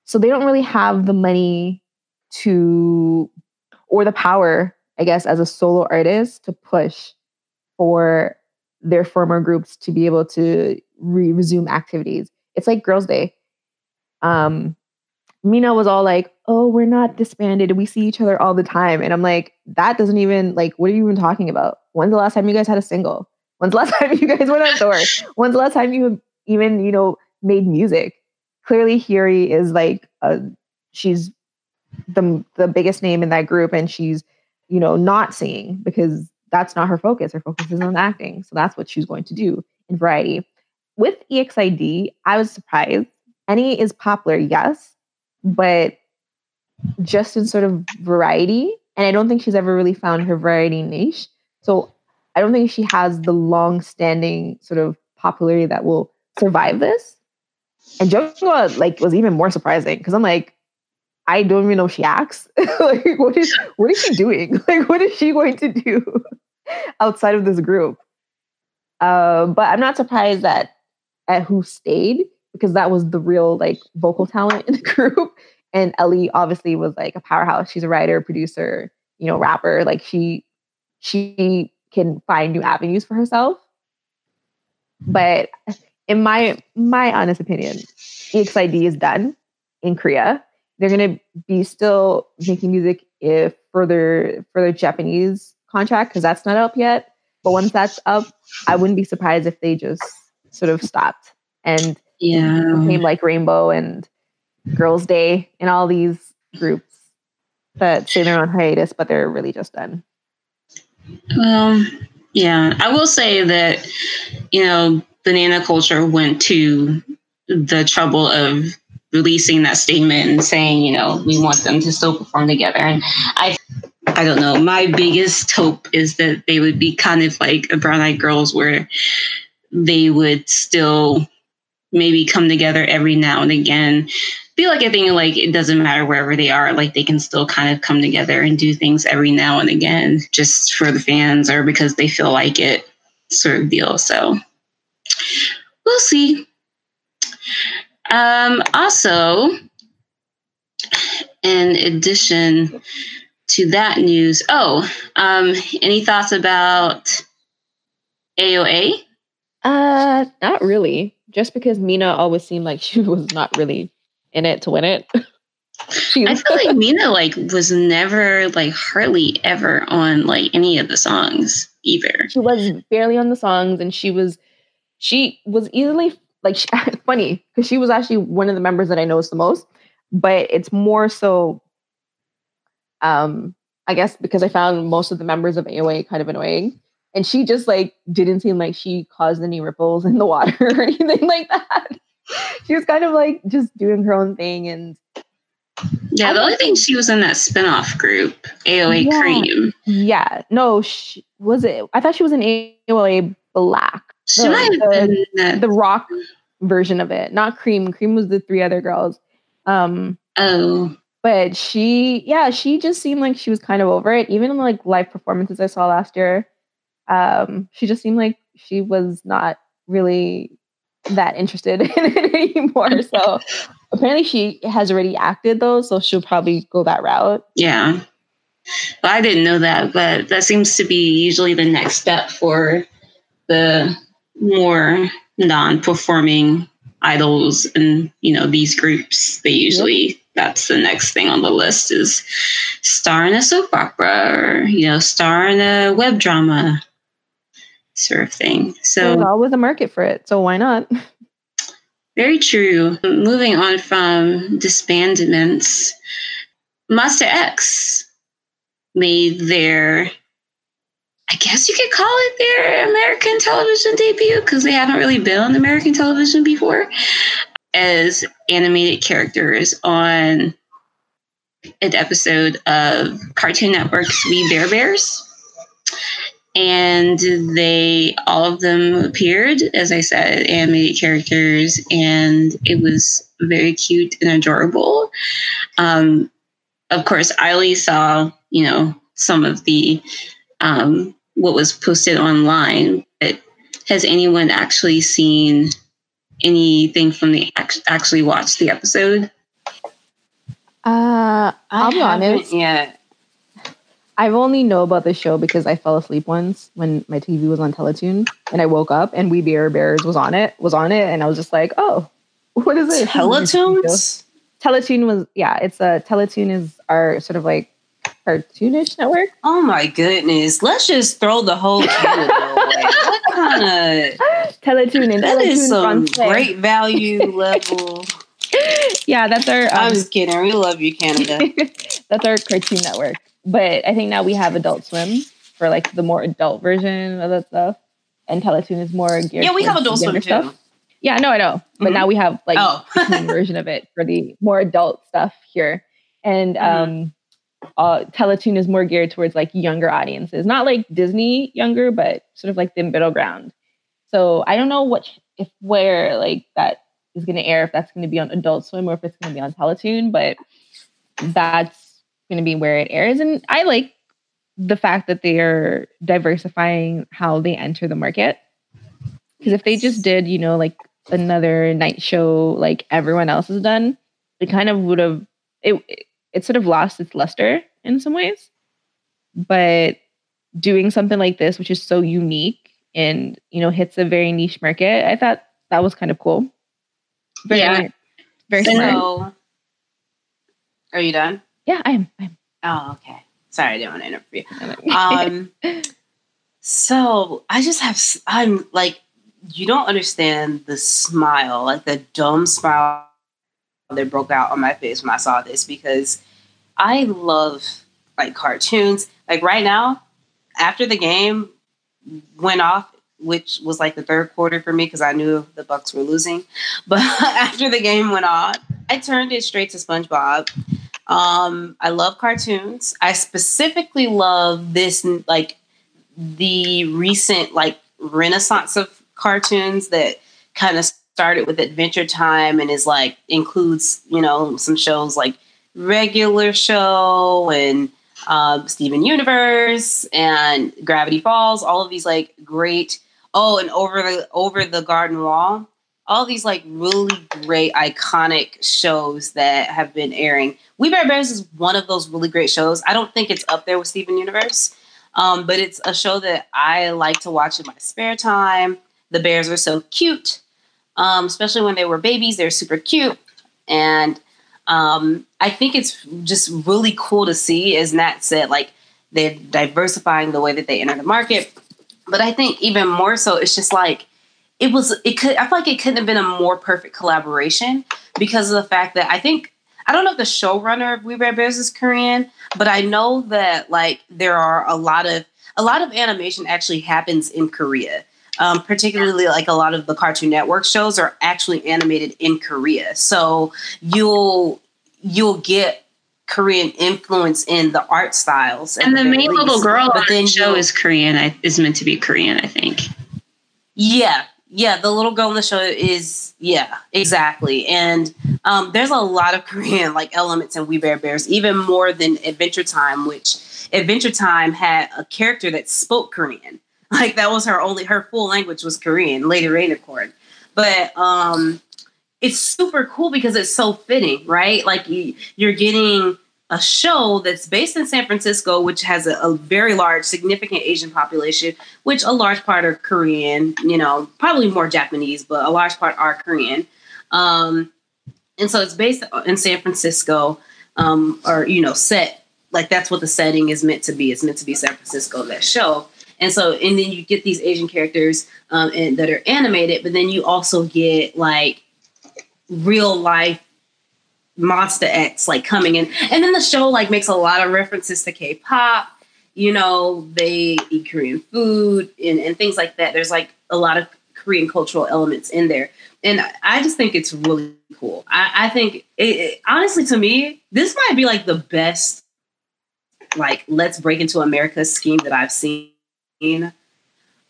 so they don't really have the money to, or the power, I guess, as a solo artist to push for their former groups to be able to re- resume activities. It's like Girls' Day. Um, Mina was all like, "Oh, we're not disbanded. We see each other all the time." And I'm like, "That doesn't even like. What are you even talking about? When's the last time you guys had a single? When's the last time you guys went on tour? When's the last time you even you know made music? clearly Hyeri is like a, she's the the biggest name in that group and she's you know not singing because that's not her focus her focus is on acting so that's what she's going to do in variety with exid i was surprised Hani is popular yes but just in sort of variety and i don't think she's ever really found her variety niche so i don't think she has the long standing sort of popularity that will survive this and Junghwa like was even more surprising because I'm like, I don't even know if she acts. like, what is what is she doing? Like, what is she going to do outside of this group? Um, but I'm not surprised that at who stayed because that was the real like vocal talent in the group. And Ellie obviously was like a powerhouse. She's a writer, producer, you know, rapper. Like she she can find new avenues for herself. But in my my honest opinion, EXID is done in Korea. They're gonna be still making music if further further Japanese contract because that's not up yet. But once that's up, I wouldn't be surprised if they just sort of stopped and yeah became like Rainbow and Girls' Day and all these groups that say they're on hiatus, but they're really just done. Um, Yeah, I will say that, you know, Banana Culture went to the trouble of releasing that statement and saying, you know, we want them to still perform together. And I, I don't know. My biggest hope is that they would be kind of like a Brown Eyed Girls, where they would still maybe come together every now and again. Feel like I think like it doesn't matter wherever they are, like they can still kind of come together and do things every now and again, just for the fans or because they feel like it, sort of deal. So we'll see. Um, also, in addition to that news, oh, um, any thoughts about AOA? Uh, not really. Just because Mina always seemed like she was not really in it to win it. I feel like Mina like was never like hardly ever on like any of the songs either. She was barely on the songs, and she was she was easily like she, funny because she was actually one of the members that I noticed the most. But it's more so, um, I guess because I found most of the members of AOA kind of annoying, and she just like didn't seem like she caused any ripples in the water or anything like that. She was kind of like just doing her own thing and. Yeah, the only thing she was in that spinoff group, AOA Yeah. Cream. Yeah, no, she, was it? I thought she was in AOA Black, She The- might have the- been the rock version of it, not Cream. Cream was the three other girls. Um, oh, but she yeah she just seemed like she was kind of over it even in like live performances i saw last year um she just seemed like she was not really that interested in it anymore. So apparently she has already acted though so she'll probably go that route. Yeah. Well, I didn't know that, but that seems to be usually the next step for the more non-performing idols and you know these groups. They usually that's the next thing on the list is star in a soap opera or you know star in a web drama sort of thing. so there's always a market for it so why not very true. Moving on from disbandments, Monsta X made their, I guess you could call it their American television debut because they haven't really been on American television before as animated characters on an episode of Cartoon Network's We Bare Bears. And they, all of them appeared, as I said, animated characters, and it was very cute and adorable. Um, of course, I only saw, you know, some of the um, what was posted online. But has anyone actually seen anything from the actually watched the episode? uh I'll be honest. Yeah. I've only know about the show because I fell asleep once when my TV was on Teletoon, and I woke up and We Bare Bears was on it, was on it, and I was just like, "Oh, what is it?" Teletoons? Teletoon was yeah, it's a Teletoon is our sort of like cartoonish network. Oh my goodness. Let's just throw the whole Canada away. What kind of Teletoon and that is Teletoon some Francais. great value level. Yeah, that's our I'm um, just kidding. We love you, Canada. that's our cartoon network. But I think now we have Adult Swim for like the more adult version of that stuff, and Teletoon is more geared. Yeah, we have Adult Swim younger too. Yeah, no, I know. But Mhm. now we have like Oh. version of it for the more adult stuff here. And um uh Teletoon is more geared towards like younger audiences. Not like Disney younger, but sort of like the middle ground. So I don't know what if where like that is gonna air, if that's gonna be on Adult Swim or if it's gonna be on Teletoon, but that's gonna be where it airs. And I like the fact that they are diversifying how they enter the market. Because if they just did, you know, like another night show like everyone else has done, it kind of would have it it sort of lost its luster in some ways. But doing something like this, which is so unique and you know hits a very niche market, I thought that was kind of cool. Very, Yeah. very And smart. Are you done? Yeah, I am. I am. Oh, okay. Sorry, I didn't want to interrupt you. Um, so I just have, I'm like, you don't understand the smile, like the dumb smile that broke out on my face when I saw this because I love like cartoons. Like right now, after the game, went off, which was like the third quarter for me because I knew the Bucks were losing. But after the game went on, I turned it straight to SpongeBob. Um, I love cartoons. I specifically love this like the recent like renaissance of cartoons that kind of started with Adventure Time and is like includes you know some shows like Regular Show and uh, Steven Universe and Gravity Falls. All of these like great. Oh, and over the over the Garden Wall. All these like really great iconic shows that have been airing. We Bare Bears is one of those really great shows. I don't think it's up there with Steven Universe, um, but it's a show that I like to watch in my spare time. The bears are so cute, um, especially when they were babies. They're super cute, and um, I think it's just really cool to see. As Nat said, like they're diversifying the way that they enter the market. But I think even more so, it's just like it was. It could. I feel like it couldn't have been a more perfect collaboration because of the fact that I think I don't know if the showrunner of We Bare Bears is Korean, but I know that like there are a lot of a lot of animation actually happens in Korea. Um, particularly like a lot of the Cartoon Network shows are actually animated in Korea. So you'll you'll get Korean influence in the art styles. And the main least. little girl but then the show is Korean. I, Is meant to be Korean, I think. Yeah, yeah. The little girl in the show is yeah, exactly. And um, there's a lot of Korean like elements in We Bare Bears, even more than Adventure Time, which Adventure Time had a character that spoke Korean. Like that was her only her full language was Korean, Lady Rainicorn. But um it's super cool because it's so fitting, right? Like you, you're getting a show that's based in San Francisco, which has a, a, very large, significant Asian population, which a large part are Korean, you know, probably more Japanese, but a large part are Korean. Um, and so it's based in San Francisco, um, or, you know, set like that's what the setting is meant to be. It's meant to be San Francisco, that show. And so, and then you get these Asian characters um, and, that are animated, but then you also get like real life Monsta X like coming in. And then the show like makes a lot of references to K-pop. You know, they eat Korean food and, and things like that. There's like a lot of Korean cultural elements in there. And I just think it's really cool. I, I think it, it, honestly to me, this might be like the best like let's break into America scheme that I've seen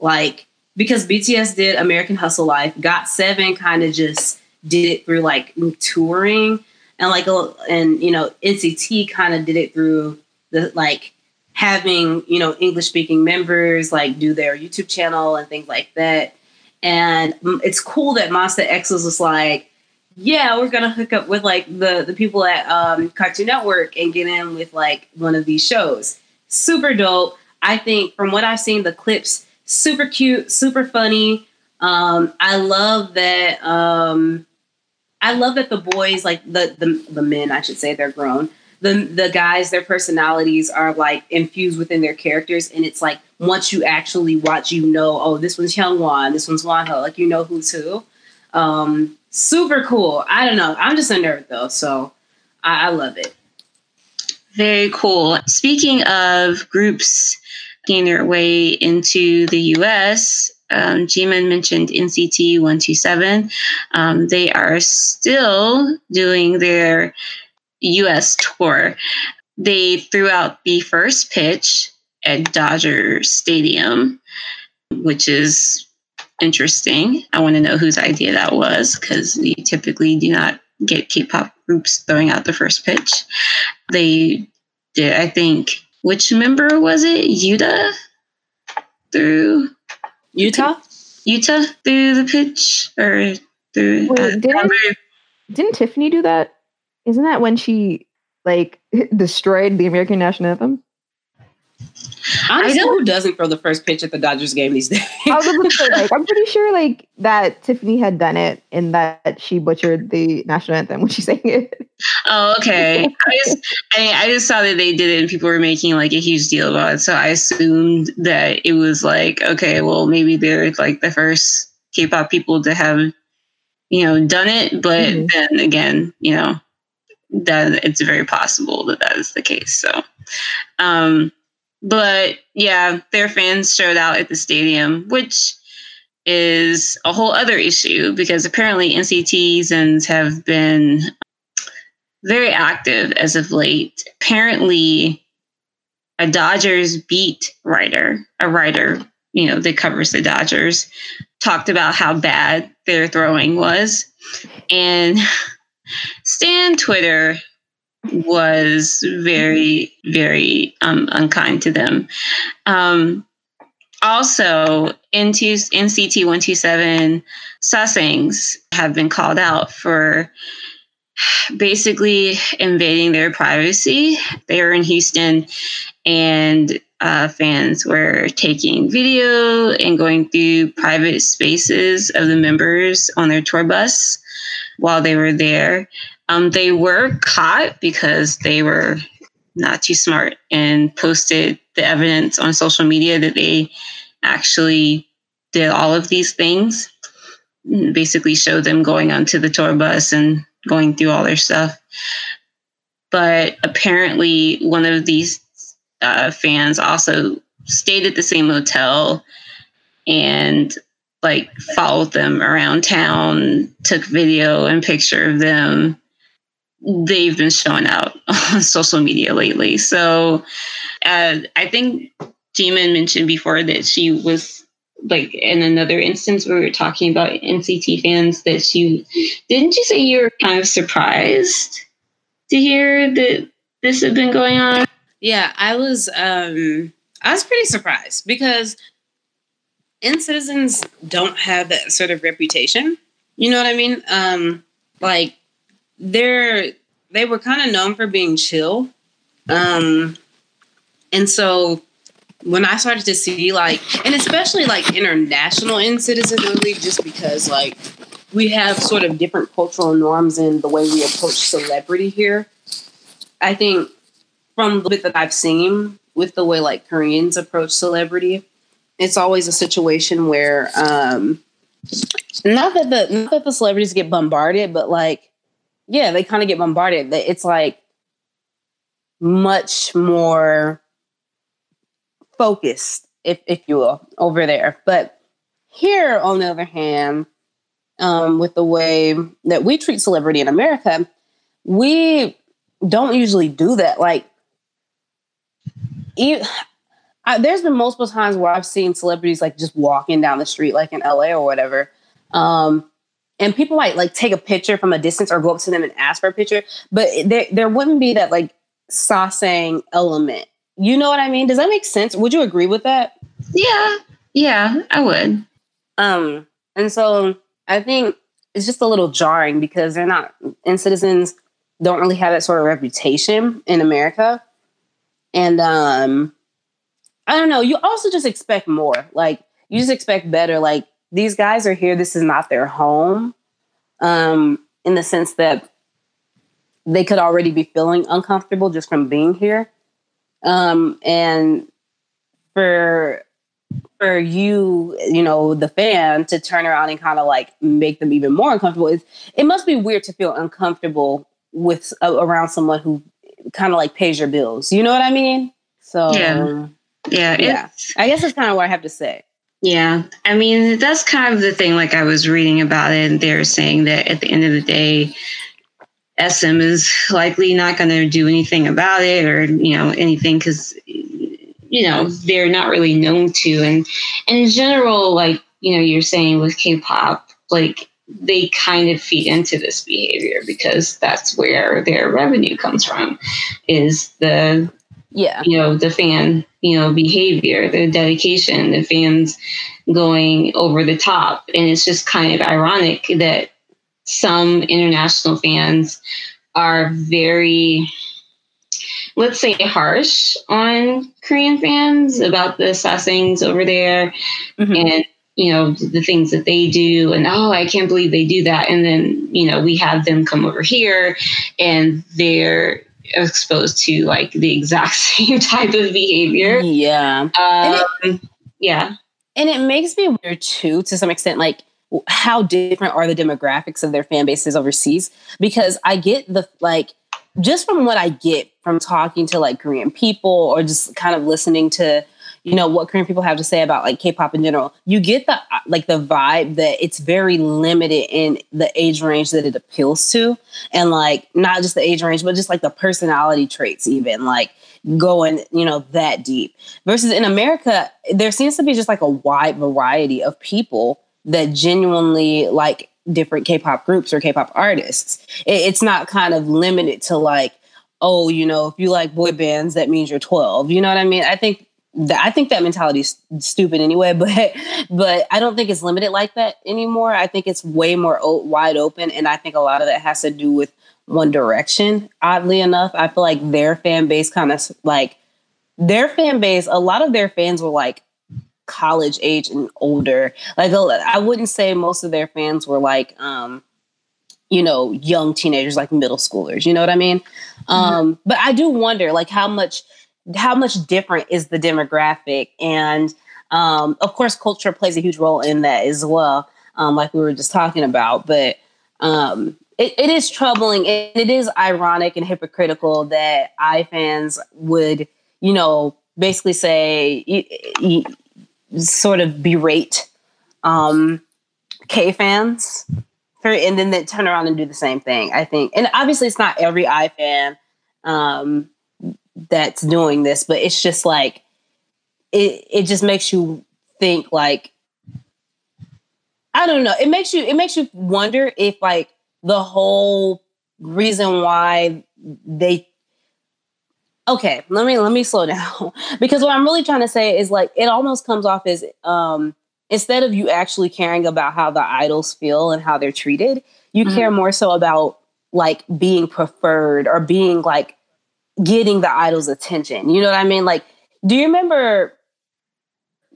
like because BTS did American Hustle Life, GOT7 kind of just did it through like touring and like and you know NCT kind of did it through the like having you know English speaking members like do their YouTube channel and things like that. And it's cool that Monsta X was just like, yeah, we're gonna hook up with like the the people at um, Cartoon Network and get in with like one of these shows. Super dope. I think from what I've seen, the clips super cute, super funny. Um, I love that. Um, I love that the boys, like the, the the men, I should say, they're grown. The the guys, their personalities are like infused within their characters, and it's like once you actually watch, you know, oh, this one's Hyungwon, this one's Wonho, like you know who's who. Um, super cool. I don't know. I'm just a nerd though, so I, I love it. Very cool. Speaking of groups making their way into the US. Um, Jimin mentioned NCT 127. Um, they are still doing their US tour. They threw out the first pitch at Dodger Stadium, which is interesting. I want to know whose idea that was because we typically do not get K pop groups throwing out the first pitch. They did, I think, which member was it? Yuta through Yuta. Utah through the pitch or through. Wait, uh, didn't, didn't Tiffany do that? Isn't that when she like destroyed the American national anthem? Honestly, who doesn't throw the first pitch at the Dodgers game these days? I say, like, I'm pretty sure like that Tiffany had done it and that she butchered the national anthem when she sang it. Oh, okay. I just I, I just saw that they did it and people were making like a huge deal about it. So I assumed that it was like, okay, well maybe they're like the first K-pop people to have, you know, done it. But mm-hmm. then again, you know, that it's very possible that that is the case. So, um, but yeah, their fans showed out at the stadium, which is a whole other issue because apparently NCTs have been very active as of late. Apparently, a Dodgers beat writer, a writer, you know, that covers the Dodgers, talked about how bad their throwing was. And Stan Twitter was very, very um, unkind to them. Um, also, NCT 127 Sasaengs have been called out for basically invading their privacy. They were in Houston and uh, fans were taking video and going through private spaces of the members on their tour bus while they were there. Um, they were caught because they were not too smart and posted the evidence on social media that they actually did all of these things. Basically, showed them going onto the tour bus and going through all their stuff. But apparently, one of these uh, fans also stayed at the same hotel and like followed them around town, took video and picture of them. They've been showing out on social media lately. So uh, I think Jimin mentioned before that she was like in another instance where we were talking about NCT fans that she didn't you say you were kind of surprised to hear that this had been going on? Yeah, I was um I was pretty surprised because NCTzens don't have that sort of reputation. You know what I mean? Um like they're they were kind of known for being chill. Um and so when I started to see like, and especially like international NCTzen really, just because like we have sort of different cultural norms in the way we approach celebrity here. I think from the bit that I've seen with the way like Koreans approach celebrity, it's always a situation where um not that the not that the celebrities get bombarded, but like yeah, they kind of get bombarded. It's like much more focused, if if you will, over there. But here, on the other hand, um, with the way that we treat celebrity in America, we don't usually do that. Like, there's been multiple times where I've seen celebrities like just walking down the street, like in LA or whatever. Um, and people might like take a picture from a distance or go up to them and ask for a picture, but there there wouldn't be that like sasaeng element you know what I mean? Does that make sense? Would you agree with that? Yeah. Yeah, I would. Um, and so I think it's just a little jarring because they're not NCTzens don't really have that sort of reputation in America. And um I don't know, you also just expect more. Like you just expect better. Like these guys are here, this is not their home. Um, in the sense that they could already be feeling uncomfortable just from being here. Um, and for for you, you know, the fan to turn around and kind of like make them even more uncomfortable, it's, it must be weird to feel uncomfortable with uh, around someone who kind of like pays your bills. You know what I mean? So yeah, yeah, yeah. I guess that's kind of what I have to say. Yeah, I mean that's kind of the thing. Like I was reading about it, and they're saying that at the end of the day, SM is likely not going to do anything about it or you know anything because you know they're not really known to and, and in general like you know you're saying with K-pop like they kind of feed into this behavior because that's where their revenue comes from is the yeah you know the fan you know behavior the dedication the fans going over the top and it's just kind of ironic that some international fans are very let's say harsh on Korean fans about the sasaengs over there mm-hmm. and you know the things that they do and oh I can't believe they do that and then you know we have them come over here and they're exposed to like the exact same type of behavior. Yeah. Um, and it, yeah. And it makes me wonder too to some extent like how different are the demographics of their fan bases overseas? Because i get the like just from what I get from talking to like Korean people or just kind of listening to you know what Korean people have to say about like K-pop in general, you get the uh, like the vibe that it's very limited in the age range that it appeals to, and like not just the age range, but just like the personality traits, even like going you know that deep. Versus in America, there seems to be just like a wide variety of people that genuinely like different K-pop groups or K-pop artists. it's not kind of limited to like oh, you know, if you like boy bands, that means you're 12. You know what I mean? I think I think that mentality is stupid anyway, but but I don't think it's limited like that anymore. I think it's way more o- wide open, and I think a lot of that has to do with One Direction. Oddly enough, I feel like their fan base kind of like their fan base. A lot of their fans were like college age and older. Like I wouldn't say most of their fans were like um you know young teenagers, like middle schoolers. You know what I mean? Mm-hmm. Um, but I do wonder like how much how much different is the demographic? And um, of course culture plays a huge role in that as well um, like we were just talking about but um, it, it is troubling and it is ironic and hypocritical that i fans would you know basically say sort of berate um, k fans for, and then they turn around and do the same thing i think. And obviously it's not every i fan um, that's doing this, but it's just like it it just makes you think like I don't know. It makes you it makes you wonder if like the whole reason why they okay let me let me slow down because what i'm really trying to say is like it almost comes off as um instead of you actually caring about how the idols feel and how they're treated you mm-hmm. care more so about like being preferred or being like getting the idol's attention. You know what I mean? Like, do you remember?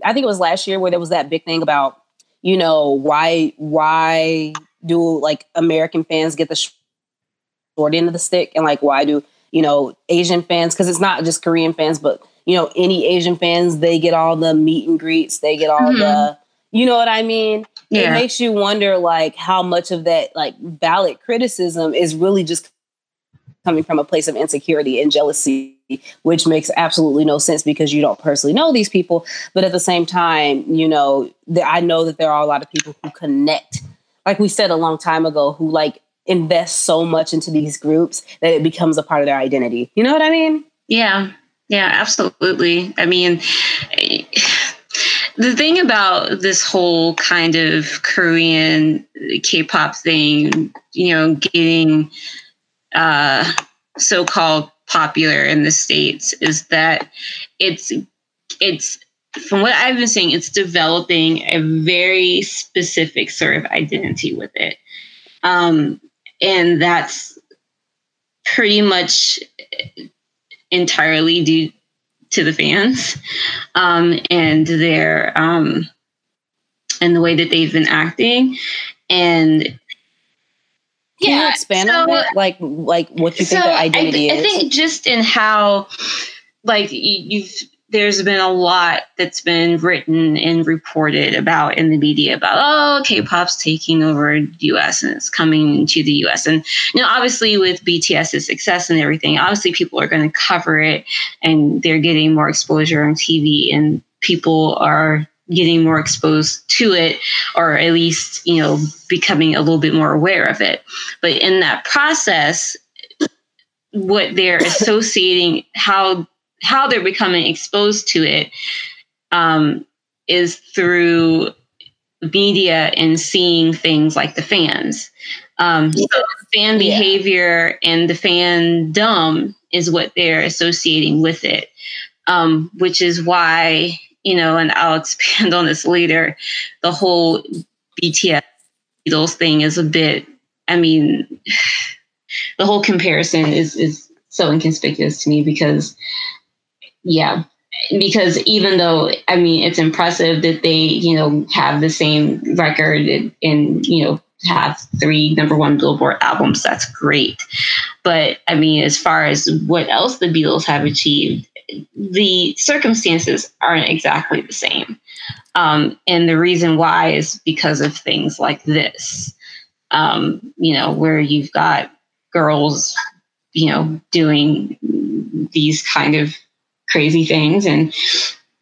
I think it was last year where there was that big thing about, you know, why why do like American fans get the short end of the stick, and like why do you know Asian fans? Because it's not just Korean fans, but you know any Asian fans they get all the meet and greets, they get all mm-hmm. the, you know what I mean? Yeah. It makes you wonder like how much of that like valid criticism is really just coming from a place of insecurity and jealousy, which makes absolutely no sense because you don't personally know these people. But at the same time, you know, I know that there are a lot of people who connect, like we said a long time ago, who like invest so much into these groups that it becomes a part of their identity. You know what I mean? Yeah. Yeah, absolutely. I mean, the thing about this whole kind of Korean K-pop thing, you know, getting uh, so-called popular in the states is that it's it's from what I've been seeing, it's developing a very specific sort of identity with it, um, and that's pretty much entirely due to the fans um, and their um, and the way that they've been acting. And can yeah, you expand so, on that? Like, like what you think so the identity I th- is? I think just in how, like, you've there's been a lot that's been written and reported about in the media about oh K-pop's taking over the US and it's coming to the US and you know obviously with BTS's success and everything obviously people are going to cover it and they're getting more exposure on TV and people are getting more exposed to it or at least you know becoming a little bit more aware of it. But in that process what they're associating how how they're becoming exposed to it um, is through media and seeing things like the fans. Um, so fan behavior yeah. and the fan fandom is what they're associating with it um, which is why you know, and I'll expand on this later. The whole BTS Beatles thing is a bit. I mean, the whole comparison is is so inconspicuous to me because, yeah, because even though I mean it's impressive that they you know have the same record and, and you know have three number one Billboard albums, that's great. But I mean, as far as what else the Beatles have achieved, the circumstances aren't exactly the same. Um, and the reason why is because of things like this, um, you know, where you've got girls you know, doing these kind of crazy things. And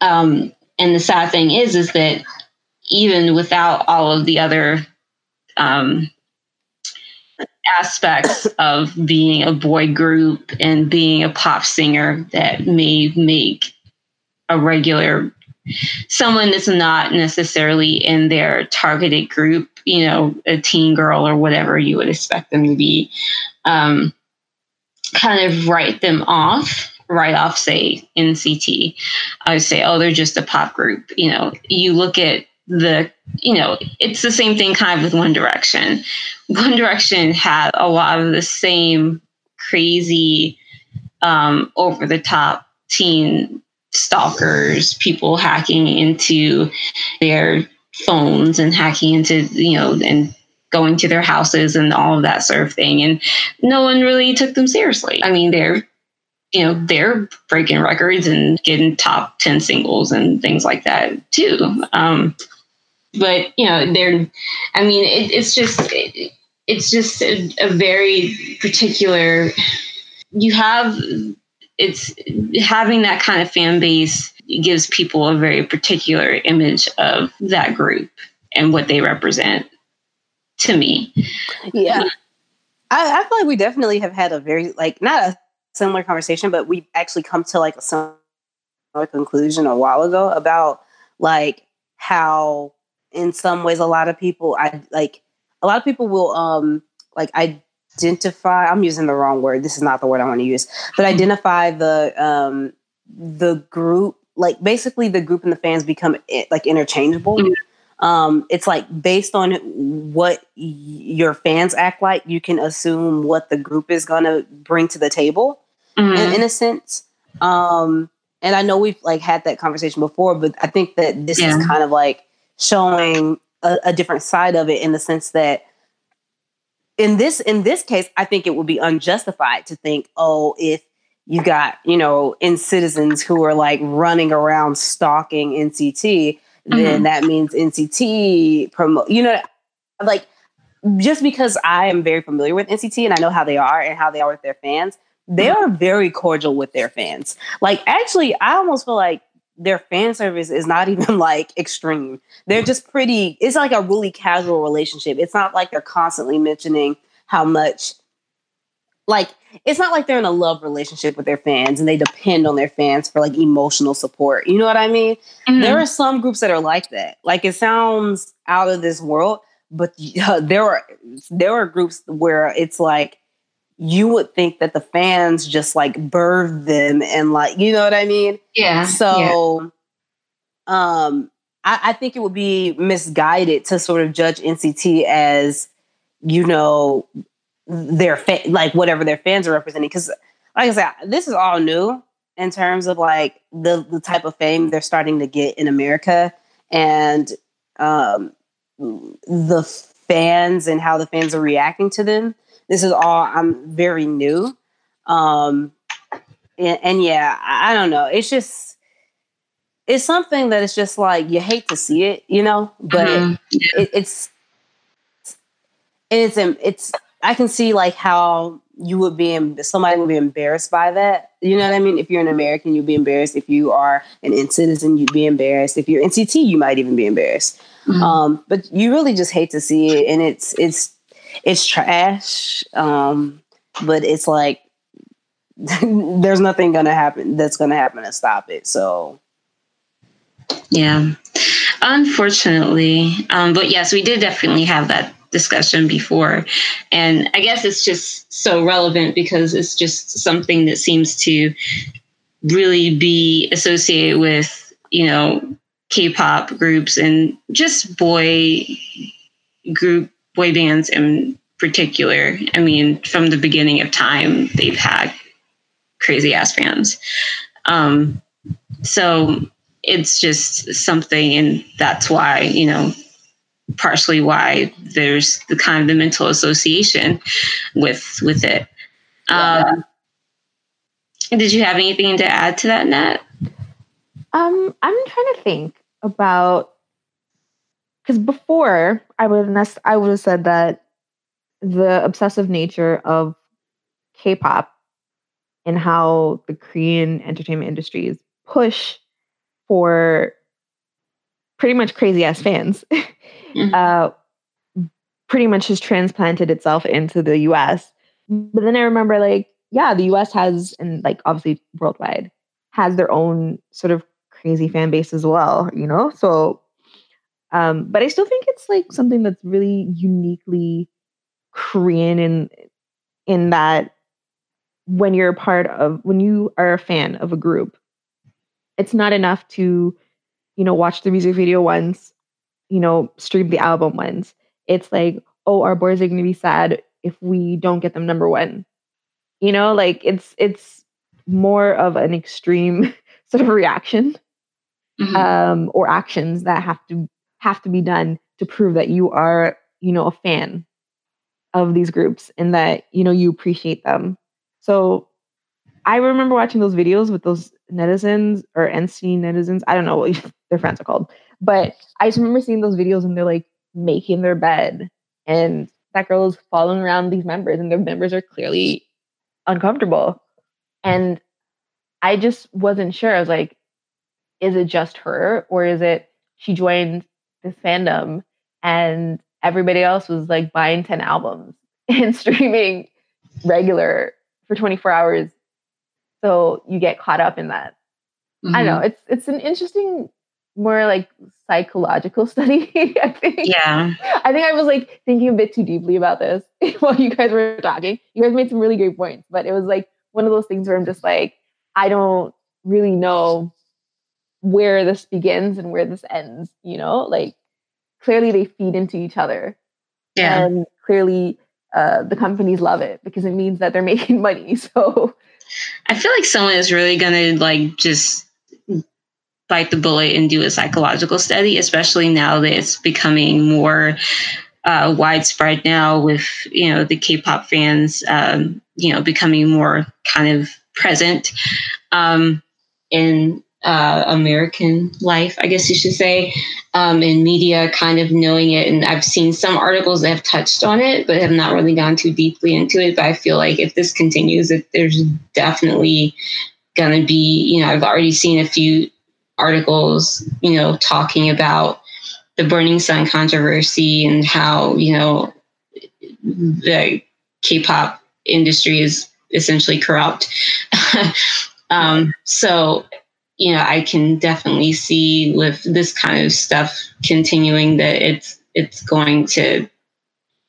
um, and the sad thing is, is that even without all of the other um, aspects of being a boy group and being a pop singer that may make a regular someone that's not necessarily in their targeted group, you know, a teen girl or whatever you would expect them to be, um, kind of write them off, write off, say, NCT. I would say, oh, they're just a pop group. You know, you look at the, you know, it's the same thing kind of with One Direction. One Direction had a lot of the same crazy, um, over the top teen stalkers, people hacking into their phones and hacking into, you know, and going to their houses and all of that sort of thing. And no one really took them seriously. I mean, they're, you know, they're breaking records and getting top 10 singles and things like that too. Um, but, you know, they're, I mean, it, it's just, it, it's just a, a very particular, you have it's having that kind of fan base gives people a very particular image of that group and what they represent to me. Yeah. Uh, I, I feel like we definitely have had a very like not a similar conversation, but we actually come to like a similar conclusion a while ago about like how in some ways a lot of people I like a lot of people will um like identify i'm using the wrong word this is not the word i want to use but hmm. identify the um the group like basically the group and the fans become eh, like interchangeable mm-hmm. um it's like based on what y- your fans act like you can assume what the group is gonna bring to the table mm-hmm. in, in, a sense um and i know we've like had that conversation before but i think that this yeah. is kind of like showing a, a different side of it in the sense that in this in this case, I think it would be unjustified to think, oh, if you got you know NCTzens who are like running around stalking NCT, mm-hmm. then that means NCT promote. You know, like just because I am very familiar with NCT and I know how they are and how they are with their fans, they mm-hmm. are very cordial with their fans. Like actually, I almost feel like their fan service is not even like extreme. They're just pretty, it's like a really casual relationship. It's not like they're constantly mentioning how much, like, it's not like they're in a love relationship with their fans and they depend on their fans for like emotional support. You know what I mean? Mm-hmm. There are some groups that are like that. Like, it sounds out of this world, but uh, there are there are groups where it's like you would think that the fans just like birthed them and like you know what I mean? Yeah. So yeah. um I, I think it would be misguided to sort of judge NCT as, you know, their fa- like whatever their fans are representing. Cause like I said, this is all new in terms of like the the type of fame they're starting to get in America and um the fans and how the fans are reacting to them this is all I'm very new. Um, and, and yeah, I, I don't know. It's just it's something that it's just like you hate to see it, you know, but mm-hmm. yeah. it, it's it's it's I can see like how you would be somebody would be embarrassed by that. You know what I mean? If you're an American, you'd be embarrassed. If you are an NCTzen, you'd be embarrassed. If you're NCT, you might even be embarrassed. Mm-hmm. Um, but you really just hate to see it, and it's it's it's trash. Um, but it's like there's nothing gonna happen that's gonna happen to stop it. So yeah, unfortunately, um, but yes, we did definitely have that discussion before, and I guess it's just so relevant because it's just something that seems to really be associated with you know K-pop groups and just boy group boy bands in particular. I mean, from the beginning of time, they've had crazy ass fans. Um, so it's just something, and that's why, you know, partially why there's the kind of the mental association with with it. Um, did you have anything to add to that, Nat? Um, I'm trying to think about because before I would have I would have said that the obsessive nature of K-pop and how the Korean entertainment industry is push for pretty much crazy ass fans. Mm-hmm. Uh, pretty much has transplanted itself into the US. But then I remember like, yeah, the US has, and like obviously worldwide, has their own sort of crazy fan base as well, you know? So, um, but I still think it's like something that's really uniquely Korean in in that when you're a part of when you are a fan of a group, it's not enough to, you know, watch the music video once, you know, stream the album once. It's like, oh, our boys are gonna be sad if we don't get them number one. You know, like it's it's more of an extreme sort of reaction mm-hmm. um, or actions that have to have to be done to prove that you are, you know, a fan of these groups and that you know you appreciate them. So I remember watching those videos with those netizens or NC netizens. I don't know what their friends are called, but I just remember seeing those videos and they're like making their bed and that girl is following around these members and their members are clearly uncomfortable. And I just wasn't sure. I was like, is it just her or is it she joined this fandom and everybody else was like buying 10 albums and streaming regular for 24 hours. So you get caught up in that. Mm-hmm. i don't know. It's it's an interesting more like psychological study i think. Yeah. I think i was like thinking a bit too deeply about this while you guys were talking. You guys made some really great points but it was like one of those things where i'm just like i don't really know where this begins and where this ends you know? Like clearly they feed into each other. Yeah. and clearly uh, the companies love it because it means that they're making money so. I feel like someone is really gonna like just bite the bullet and do a psychological study especially now that it's becoming more uh, widespread now with you know the k-pop fans um, you know becoming more kind of present um, in uh, American life, I guess you should say, um, in media, kind of knowing it. And I've seen some articles that have touched on it, but have not really gone too deeply into it. But I feel like if this continues, that there's definitely going to be, you know, I've already seen a few articles, you know, talking about the Burning Sun controversy and how, you know, the K pop industry is essentially corrupt. um, so you know, I can definitely see with this kind of stuff continuing that it's it's going to,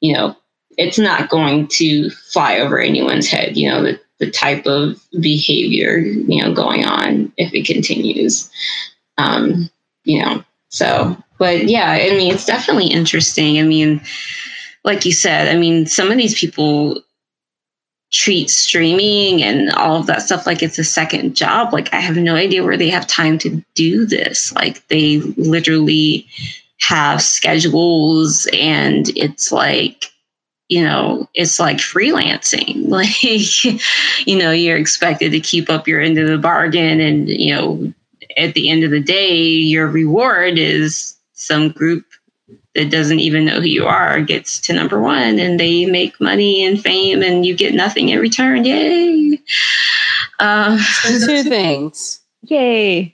you know, it's not going to fly over anyone's head, you know, the, the type of behavior, you know, going on if it continues. Um, you know, so but yeah, I mean it's definitely interesting. I mean, like you said, I mean, some of these people treat streaming and all of that stuff like it's a second job. Like I have no idea where they have time to do this. Like they literally have schedules and it's like you know, it's like freelancing. Like, you know, you're expected to keep up your end of the bargain. And, you know, at the end of the day, your reward is some group that doesn't even know who you are gets to number one and they make money and fame and you get nothing in return. Yay. Uh, two things. Yay.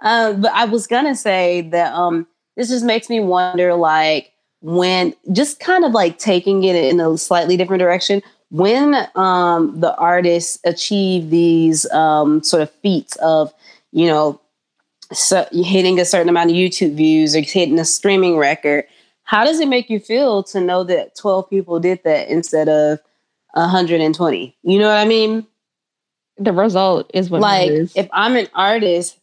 um, but I was going to say that um, this just makes me wonder like, when just kind of like taking it in a slightly different direction when um, the artists achieve these um, sort of feats of you know so hitting a certain amount of YouTube views or hitting a streaming record, how does it make you feel to know that 12 people did that instead of 120? You know what I mean? The result is what like if I'm an artist,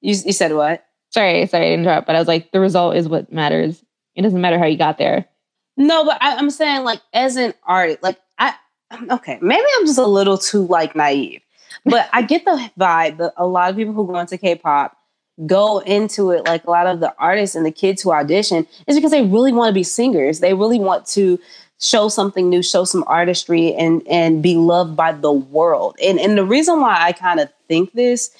you, you said what? Sorry, sorry to interrupt, but I was like, the result is what matters. It doesn't matter how you got there. No, but I, I'm saying like as an artist, like I um, okay, maybe I'm just a little too like naive. But I get the vibe that a lot of people who go into K-pop go into it like a lot of the artists and the kids who audition is because they really want to be singers. They really want to show something new, show some artistry and and be loved by the world. And and the reason why I kind of think this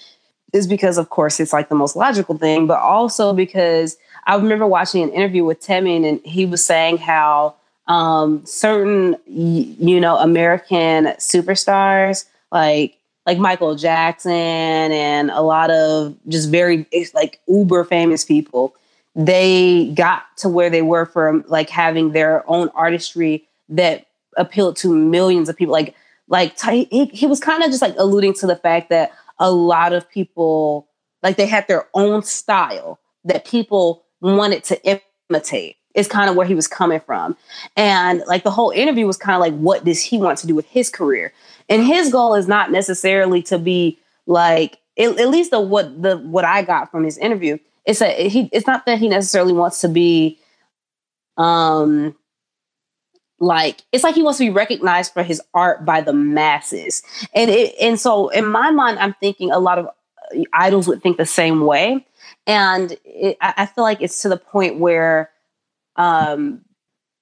is because of course it's like the most logical thing, but also because I remember watching an interview with Taemin and he was saying how um, certain you know American superstars like like Michael Jackson and a lot of just very like uber famous people. They got to where they were from like having their own artistry that appealed to millions of people. Like like he, he was kind of just like alluding to the fact that a lot of people like they had their own style that people wanted to imitate is kind of where he was coming from. And like the whole interview was kind of like, what does he want to do with his career? And his goal is not necessarily to be like, at, at least the what the what I got from his interview. It's a he. It's not that he necessarily wants to be, um, like it's like he wants to be recognized for his art by the masses. And it and so in my mind, I'm thinking a lot of uh, idols would think the same way. And it, I feel like it's to the point where um,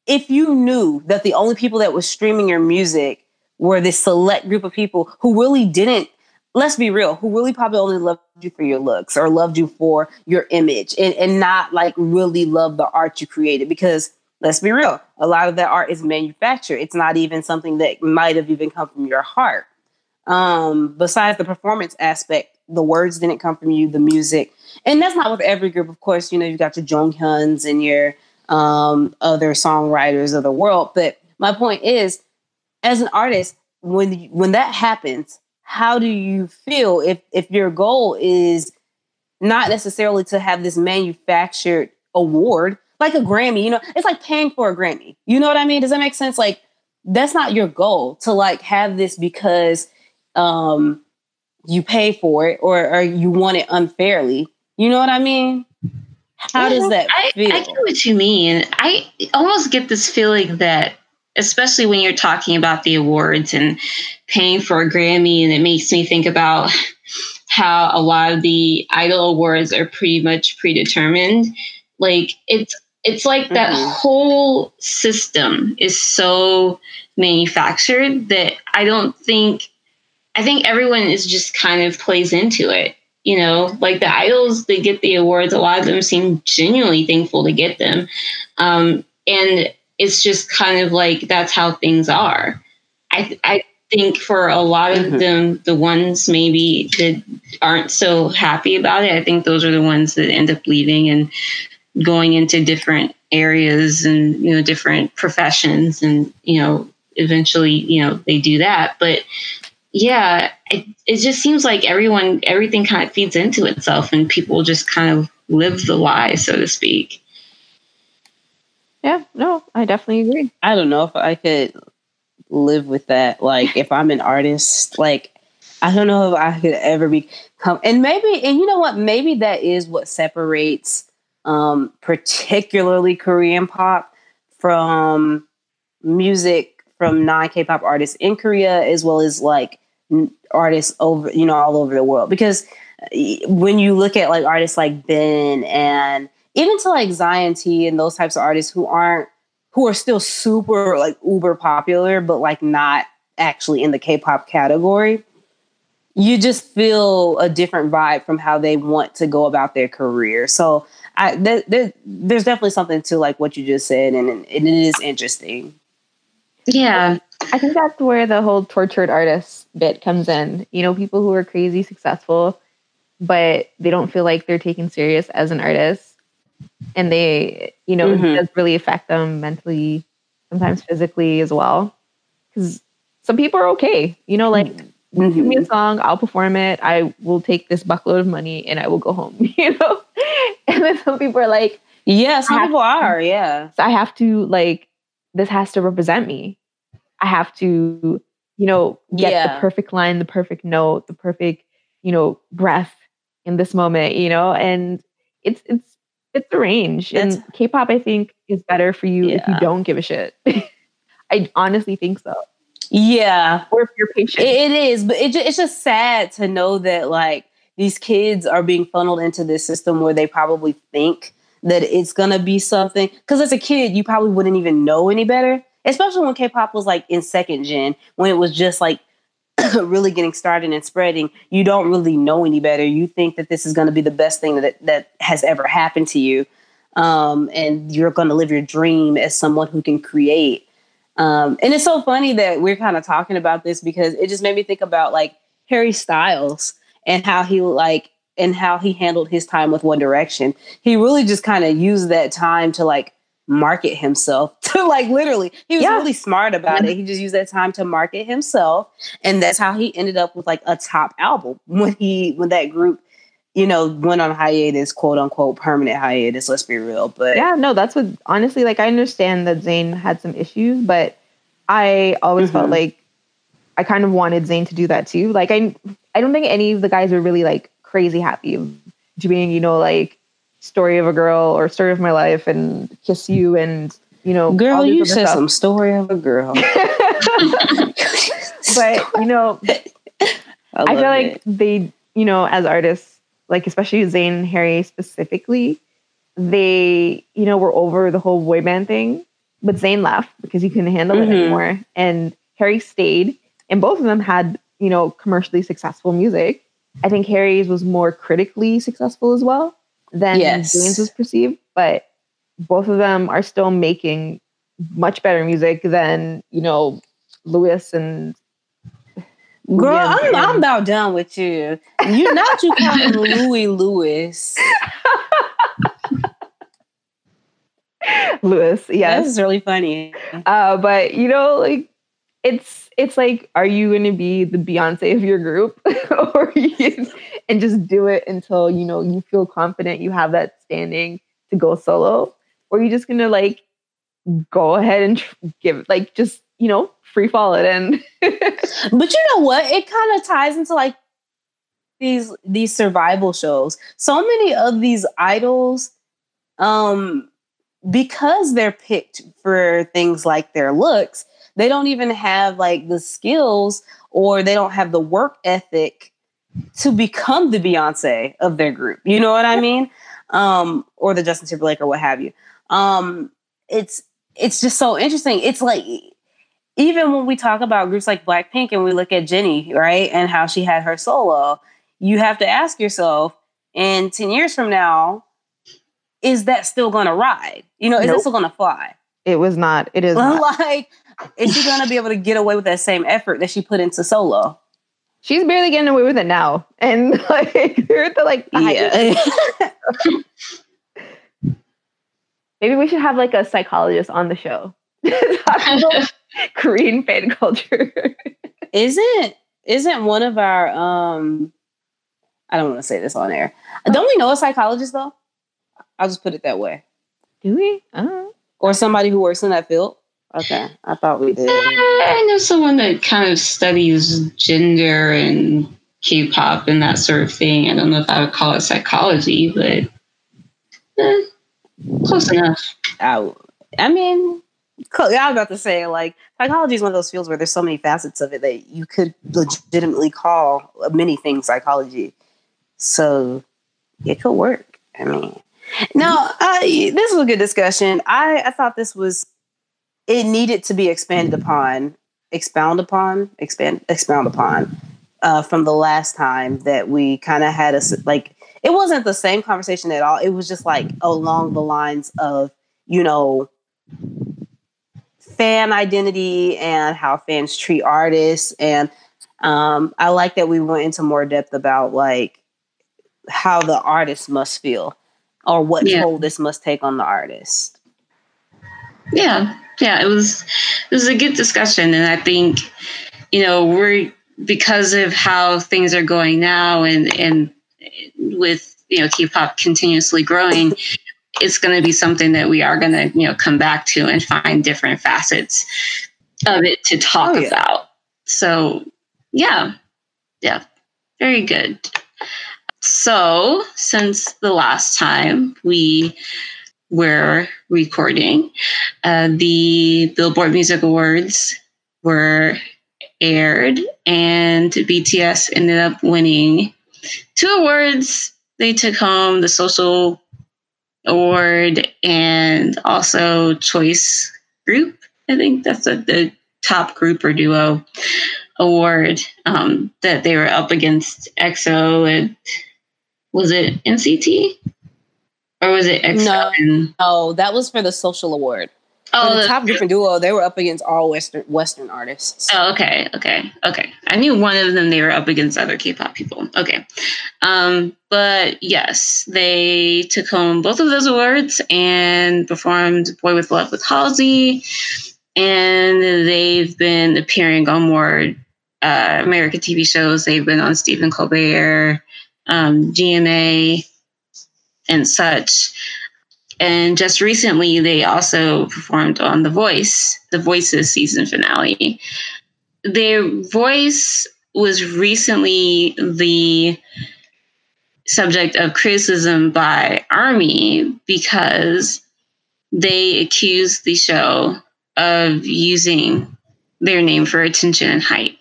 if you knew that the only people that was streaming your music were this select group of people who really didn't let's be real who really probably only loved you for your looks or loved you for your image and, and not like really love the art you created because let's be real a lot of that art is manufactured. It's not even something that might have even come from your heart. Um, besides the performance aspect the words didn't come from you the music. And that's not with every group of course. You know you got your jonghyuns and your um, other songwriters of the world. But my point is, as an artist, when when that happens, how do you feel if if your goal is not necessarily to have this manufactured award like a Grammy? You know, it's like paying for a Grammy. You know what I mean? Does that make sense? Like that's not your goal to like have this because um you pay for it or, or you want it unfairly. You know what I mean? How does that I, feel? I get what you mean. I almost get this feeling that, especially when you're talking about the awards and paying for a Grammy, and it makes me think about how a lot of the Idol awards are pretty much predetermined. Like it's it's like mm-hmm. that whole system is so manufactured that I don't think I think everyone is just kind of plays into it you know like the idols they get the awards a lot of them seem genuinely thankful to get them um, and it's just kind of like that's how things are i i think for a lot of mm-hmm. them the ones maybe that aren't so happy about it i think those are the ones that end up leaving and going into different areas and you know different professions and you know eventually you know they do that but yeah, it, it just seems like everyone, everything kind of feeds into itself and people just kind of live the lie, so to speak. Yeah, no, I definitely agree. I don't know if I could live with that. Like, if I'm an artist, like, I don't know if I could ever become, and maybe, and you know what? Maybe that is what separates, um, particularly Korean pop from music from non K-pop artists in Korea, as well as like artists over you know all over the world because when you look at like artists like Ben and even to like Zion T and those types of artists who aren't who are still super like uber popular but like not actually in the K-pop category you just feel a different vibe from how they want to go about their career so I th- th- there's definitely something to like what you just said and, and it is interesting yeah I think that's where the whole tortured artist bit comes in. You know, people who are crazy successful, but they don't feel like they're taken serious as an artist. And they, you know, mm-hmm. it does really affect them mentally, sometimes physically as well. Because some people are okay. You know, like, mm-hmm. give me a song, I'll perform it. I will take this buckload of money and I will go home, you know? and then some people are like, yeah, some people are, yeah. So I have to, like, this has to represent me I have to, you know, get yeah. the perfect line, the perfect note, the perfect, you know, breath in this moment, you know, and it's it's it's the range. and K-pop, I think, is better for you yeah. if you don't give a shit. I honestly think so. Yeah, or if you're patient, it, it is. But it, it's just sad to know that like these kids are being funneled into this system where they probably think that it's gonna be something. Because as a kid, you probably wouldn't even know any better especially when K-pop was like in second gen, when it was just like really getting started and spreading. You don't really know any better. You think that this is going to be the best thing that that has ever happened to you, um, and you're going to live your dream as someone who can create. Um, and it's so funny that we're kind of talking about this because it just made me think about like Harry Styles and how he like and how he handled his time with One Direction. He really just kind of used that time to like market himself to like literally he was yeah. really smart about it he just used that time to market himself and that's how he ended up with like a top album when he when that group you know went on hiatus quote unquote permanent hiatus let's be real but yeah no that's what honestly like i understand that zayn had some issues but i always mm-hmm. felt like i kind of wanted zayn to do that too like i i don't think any of the guys were really like crazy happy doing you know like story of a girl or story of my life and kiss you and you know girl you said stuff. some story of a girl. But you know I, I feel like they you know as artists like especially Zayn Harry specifically they you know were over the whole boy band thing but Zayn left because he couldn't handle mm-hmm. it anymore. And Harry stayed and both of them had you know commercially successful music. I think Harry's was more critically successful as well than yes. Zayn's was perceived, but both of them are still making much better music than you know Louis and. Girl, I'm, I'm about done with you. You're not you calling Louis Louis. Louis, yes, this is really funny. Uh, but you know, like it's it's like, are you going to be the Beyonce of your group, or you, and just do it until you know you feel confident you have that standing to go solo? Or you're just gonna like go ahead and give like just you know free fall it in? But you know what? It kind of ties into like these these survival shows. So many of these idols um because they're picked for things like their looks they don't even have like the skills or they don't have the work ethic to become the Beyonce of their group. You know what I mean? Um, or the Justin Timberlake or what have you. Um, it's it's just so interesting. It's like even when we talk about groups like Blackpink and we look at Jennie, right, and how she had her solo, you have to ask yourself, in 10 years from now, is that still gonna ride? You know, is nope. it still gonna fly? It was not. It is like, is she gonna be able to get away with that same effort that she put into solo? She's barely getting away with it now. And like they're at the like the yeah. Maybe we should have like a psychologist on the show. Korean fan culture. isn't isn't one of our um I don't want to say this on air. Don't we know a psychologist though? I'll just put it that way. Do we? Uh-huh. Or somebody who works in that field. Okay, I thought we did. I know someone that kind of studies gender and K-pop and that sort of thing. I don't know if I would call it psychology, but eh, close enough. I, I mean, I was about to say like psychology is one of those fields where there's so many facets of it that you could legitimately call many things psychology. So it could work. I mean, no, uh, this was a good discussion. I, I thought this was it needed to be expanded upon, expound upon, expand, expound upon uh, from the last time that we kind of had a like. It wasn't the same conversation at all. It was just like along the lines of you know fan identity and how fans treat artists and um, i like that we went into more depth about like how the artist must feel or what yeah. toll this must take on the artist yeah yeah, it was it was a good discussion, and I think you know we're because of how things are going now, and and with you know K-pop continuously growing. it's going to be something that we are going to you know come back to and find different facets of it to talk oh, yeah. about so yeah yeah very good so since the last time we were recording. Uh, the Billboard Music Awards were aired, and BTS ended up winning two awards. They took home the Social Award and also Choice Group. I think that's a, the top group or duo award um, that they were up against EXO and was it NCT? Or was it EXO? No, no, that was for the social award. Oh, the, the top different duo, they were up against all Western Western artists. Oh, okay, okay, okay. I knew one of them they were up against other K-pop people. Okay, um, but yes, they took home both of those awards and performed "Boy with Love" with Halsey, and they've been appearing on more uh, American TV shows. They've been on Stephen Colbert, um, GMA, and such. And just recently, they also performed on The Voice, The Voices season finale. Their voice was recently the subject of criticism by Army because they accused the show of using their name for attention and hype.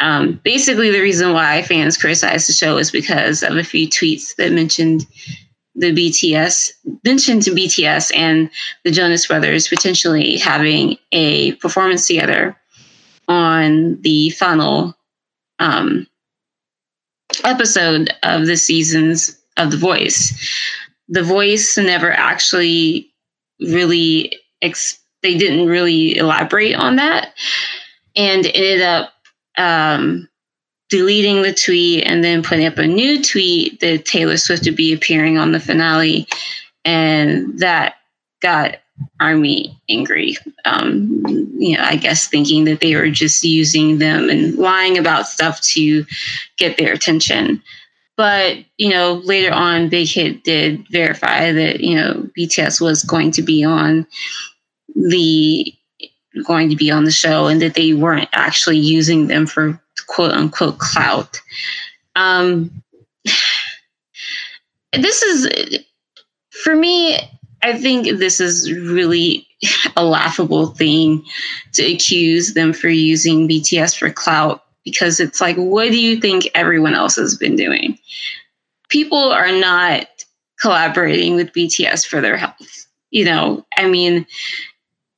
Um, basically, the reason why fans criticized the show is because of a few tweets that mentioned the BTS mentioned to BTS and the Jonas Brothers potentially having a performance together on the final um, episode of the seasons of The Voice. The Voice never actually really ex- they didn't really elaborate on that, and ended up um, deleting the tweet and then putting up a new tweet that Taylor Swift would be appearing on the finale. And that got Army angry. Um, you know, I guess thinking that they were just using them and lying about stuff to get their attention. But, you know, later on, Big Hit did verify that, you know, BTS was going to be on the going to be on the show and that they weren't actually using them for quote unquote clout. Um, this is, for me, I think this is really a laughable thing to accuse them for using BTS for clout because it's like, what do you think everyone else has been doing? People are not collaborating with BTS for their health. You know, I mean,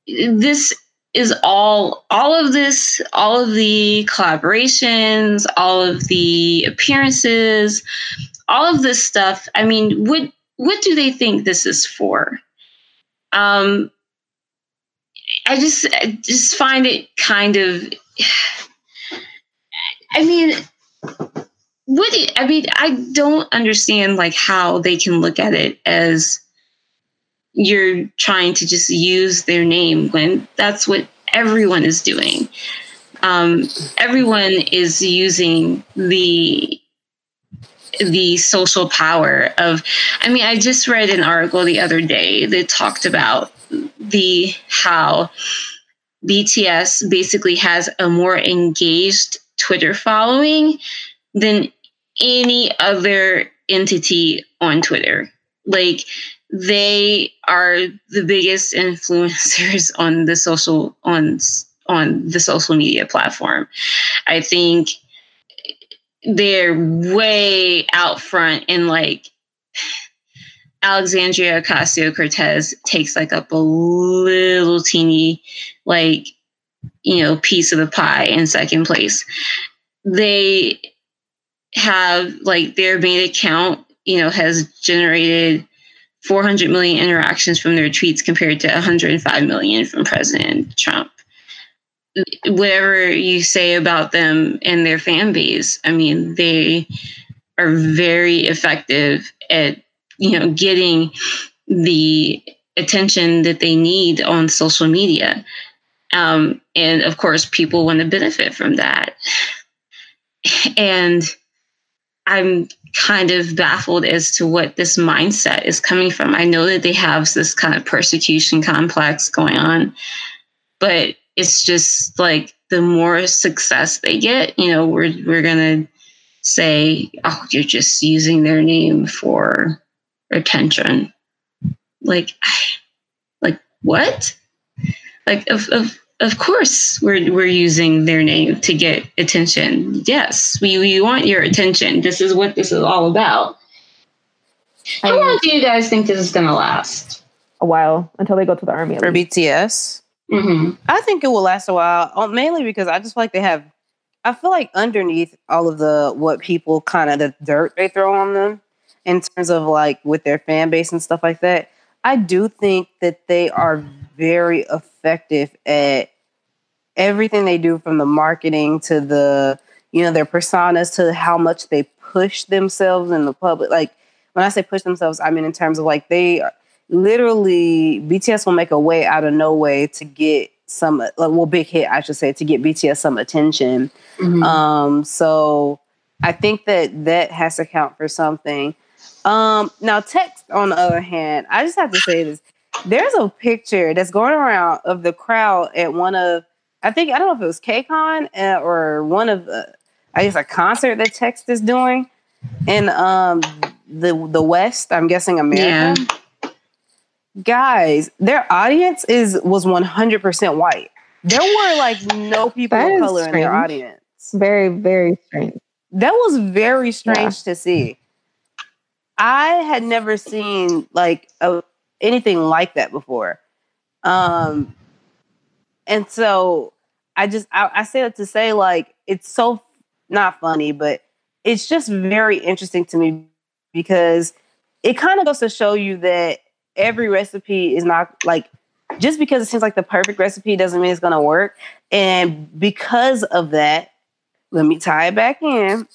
this is all all of this all of the collaborations all of the appearances all of this stuff i mean what what do they think this is for? Um i just I just find it kind of i mean what do i mean i don't understand like how they can look at it as you're trying to just use their name when that's what everyone is doing. Um, everyone is using the the social power of i mean i just read an article the other day that talked about the how bts basically has a more engaged twitter following than any other entity on twitter like they are the biggest influencers on the social on on the social media platform. I think they're way out front and like Alexandria Ocasio Cortez takes like up a little teeny like you know piece of the pie in second place. They have like their main account, you know, has generated 400 million interactions from their tweets compared to 105 million from President Trump. Whatever you say about them and their fan base, I mean, they are very effective at, you know, getting the attention that they need on social media. Um, and of course, people want to benefit from that. And I'm kind of baffled as to what this mindset is coming from. I know that they have this kind of persecution complex going on, but it's just like the more success they get, you know, we're we're gonna say, oh, you're just using their name for attention. Like, like what? Like, of, of of course we're we're using their name to get attention. Yes, we, we want your attention. This is what this is all about. How long do you guys think this is gonna last? A while until they go to the army. For BTS, mm-hmm. I think it will last a while. Uh, mainly because I just feel like they have. I feel like underneath all of the what people kind of the dirt they throw on them in terms of like with their fan base and stuff like that. I do think that they are very effective at everything they do from the marketing to the you know their personas to how much they push themselves in the public. Like when i say push themselves i mean in terms of like they literally bts will make a way out of no way to get some like, well big hit i should say to get bts some attention. Mm-hmm. um so i think that that has to count for something. Um now TXT on the other hand i just have to say this there's a picture that's going around of the crowd at one of I think I don't know if it was KCON uh, or one of the, I guess a concert that TXT is doing in um the the West. I'm guessing America. Yeah. Guys, their audience is was 100 percent white. There were like no people of color strange. in their audience. Very very strange. That was very strange yeah. to see. I had never seen like a, anything like that before. Um, and so I just I, I say that to say like it's so not funny, but it's just very interesting to me because it kind of goes to show you that every recipe is not like just because it seems like the perfect recipe doesn't mean it's going to work. And because of that, let me tie it back in.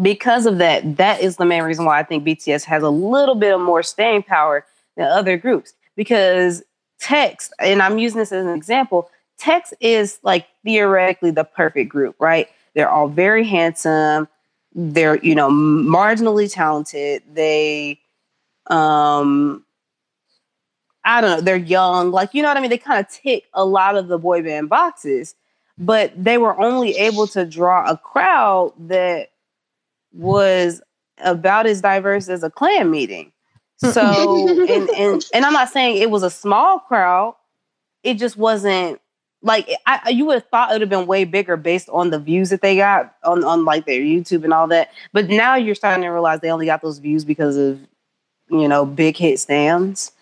Because of that, that is the main reason why I think BTS has a little bit of more staying power than other groups. Because TXT, and I'm using this as an example, TXT is like theoretically the perfect group, right? They're all very handsome. They're, you know, marginally talented. They, um, I don't know, they're young. Like, you know what I mean? They kind of tick a lot of the boy band boxes, but they were only able to draw a crowd that was about as diverse as a clan meeting. So, and, and and I'm not saying it was a small crowd. It just wasn't like I, you would have thought it would have been way bigger based on the views that they got on on like their YouTube and all that. But now you're starting to realize they only got those views because of you know big hit stands.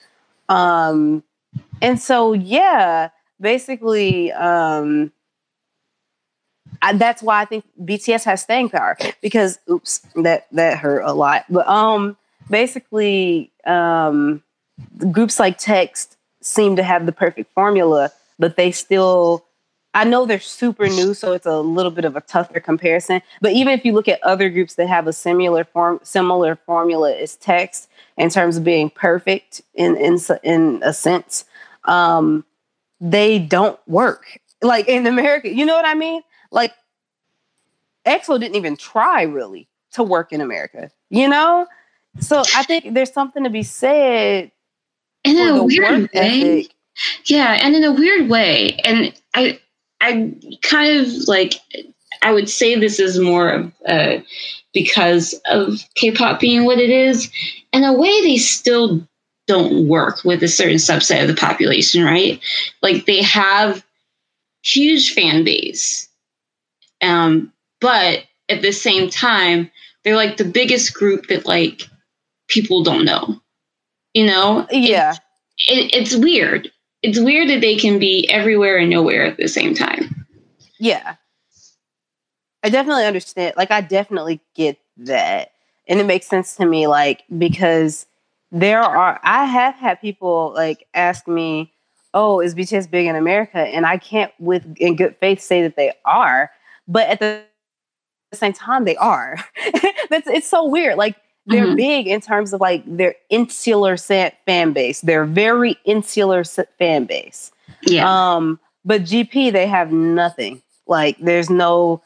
Um, and so yeah, basically, um, I, that's why I think BTS has staying power because oops, that that hurt a lot. But um, basically, um, groups like TXT seem to have the perfect formula, but they still. I know they're super new, so it's a little bit of a tougher comparison. But even if you look at other groups that have a similar form, similar formula as TXT in terms of being perfect in in in a sense, um, they don't work. Like in America, you know what I mean? Like EXO didn't even try really to work in America. You know, so I think there's something to be said in a weird way. Ethic. Yeah, and in a weird way. And I I kind of like I would say this is more of uh, because of K-pop being what it is. In a way, they still don't work with a certain subset of the population, right? Like they have huge fan base, um, but at the same time, they're like the biggest group that like people don't know. You know? Yeah. It, it's weird. It's weird that they can be everywhere and nowhere at the same time. Yeah. I definitely understand. Like, I definitely get that. And it makes sense to me, like, because there are, I have had people like ask me, oh, is BTS big in America? And I can't, with in good faith, say that they are. But at the same time, they are. That's it's so weird. Like they're mm-hmm. big in terms of like their insular fan base. They're very insular fan base. Yeah. Um, but GP they have nothing. Like there's no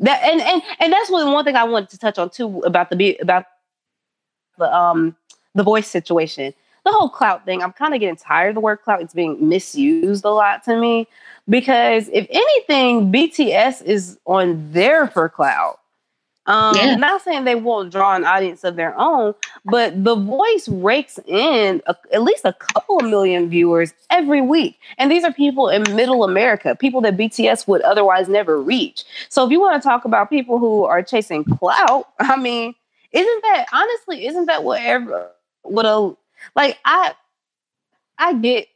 that and and and that's what one thing I wanted to touch on too about the about the um the voice situation. The whole clout thing, I'm kind of getting tired of the word clout. It's being misused a lot to me because if anything, BTS is on there for clout. Um, yeah. Not saying they won't draw an audience of their own, but The Voice rakes in a, at least a couple of million viewers every week. And these are people in middle America, people that BTS would otherwise never reach. So if you want to talk about people who are chasing clout, I mean, isn't that honestly, isn't that whatever what a like I I get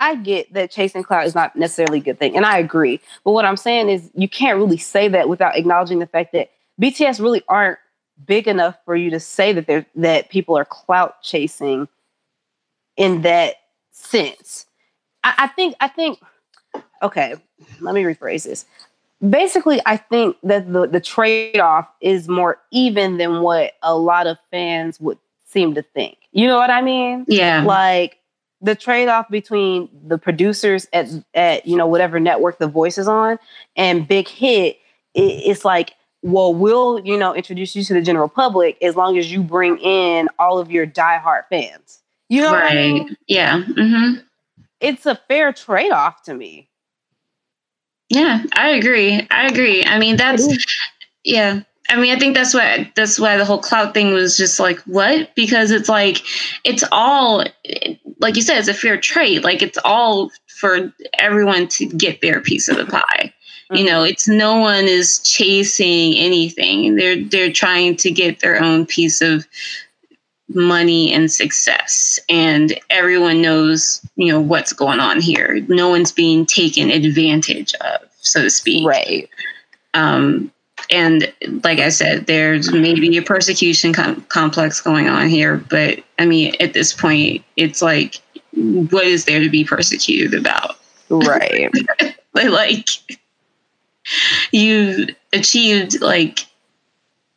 I get that chasing clout is not necessarily a good thing, and I agree. But what I'm saying is you can't really say that without acknowledging the fact that BTS really aren't big enough for you to say that they're that people are clout chasing in that sense. I, I think I think okay, let me rephrase this. Basically, I think that the, the trade-off is more even than what a lot of fans would seem to think. You know what I mean? Yeah. Like the trade-off between the producers at at you know whatever network the voice is on and big hit it, it's like well we'll you know introduce you to the general public as long as you bring in all of your diehard fans you know right. I mean? Yeah. hmm it's a fair trade-off to me Yeah, I agree. I agree. I mean, that's yeah. I mean, I think that's why that's why the whole cloud thing was just like what because it's like it's all like you said it's a fair trade. Like it's all for everyone to get their piece of the pie. You know, it's no one is chasing anything. They're they're trying to get their own piece of money and success and everyone knows, you know, what's going on here. No one's being taken advantage of, so to speak. right Um, and like I said, there's maybe a persecution com- complex going on here, but I mean, at this point, it's like, what is there to be persecuted about? right like, you've achieved, like,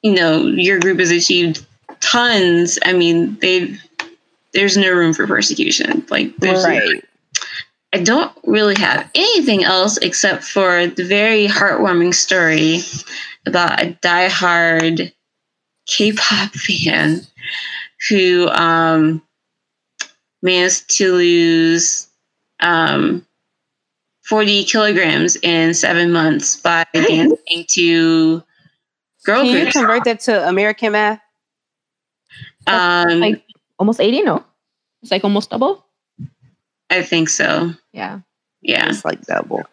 you know, your group has achieved tons. I mean, they've there's no room for persecution. Like, there's right I don't really have anything else except for the very heartwarming story about a diehard K-pop fan who um, managed to lose um, 40 kilograms in seven months by dancing to girl can you convert that to american math Um, like almost 80, no? It's like almost double. I think so. Yeah. Yeah. it's like double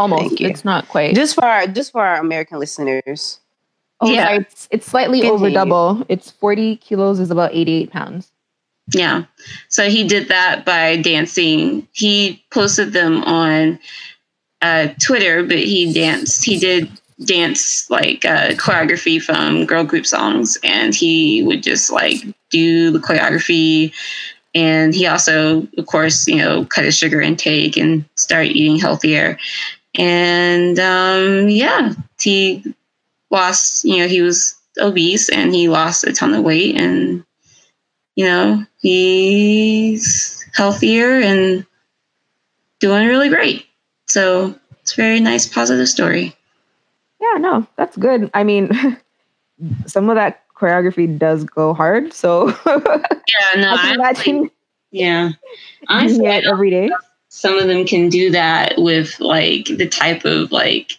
Almost. Thank you. It's not quite. just for our just for our american listeners oh, yeah. sorry, It's, it's slightly over double. It's 40 kilos is about 88 pounds. Yeah. So he did that by dancing. He posted them on uh, Twitter, but he danced. He did dance like uh, choreography from girl group songs, and he would just like do the choreography. And he also, of course, you know, cut his sugar intake and start eating healthier. And um, yeah, he lost. You know, he was obese and he lost a ton of weight and you know, he's healthier and doing really great. So it's a very nice, positive story. Yeah, no, that's good. I mean, some of that choreography does go hard. So Yeah, no, I can imagine yeah. Honestly, every day. Some of them can do that with like the type of like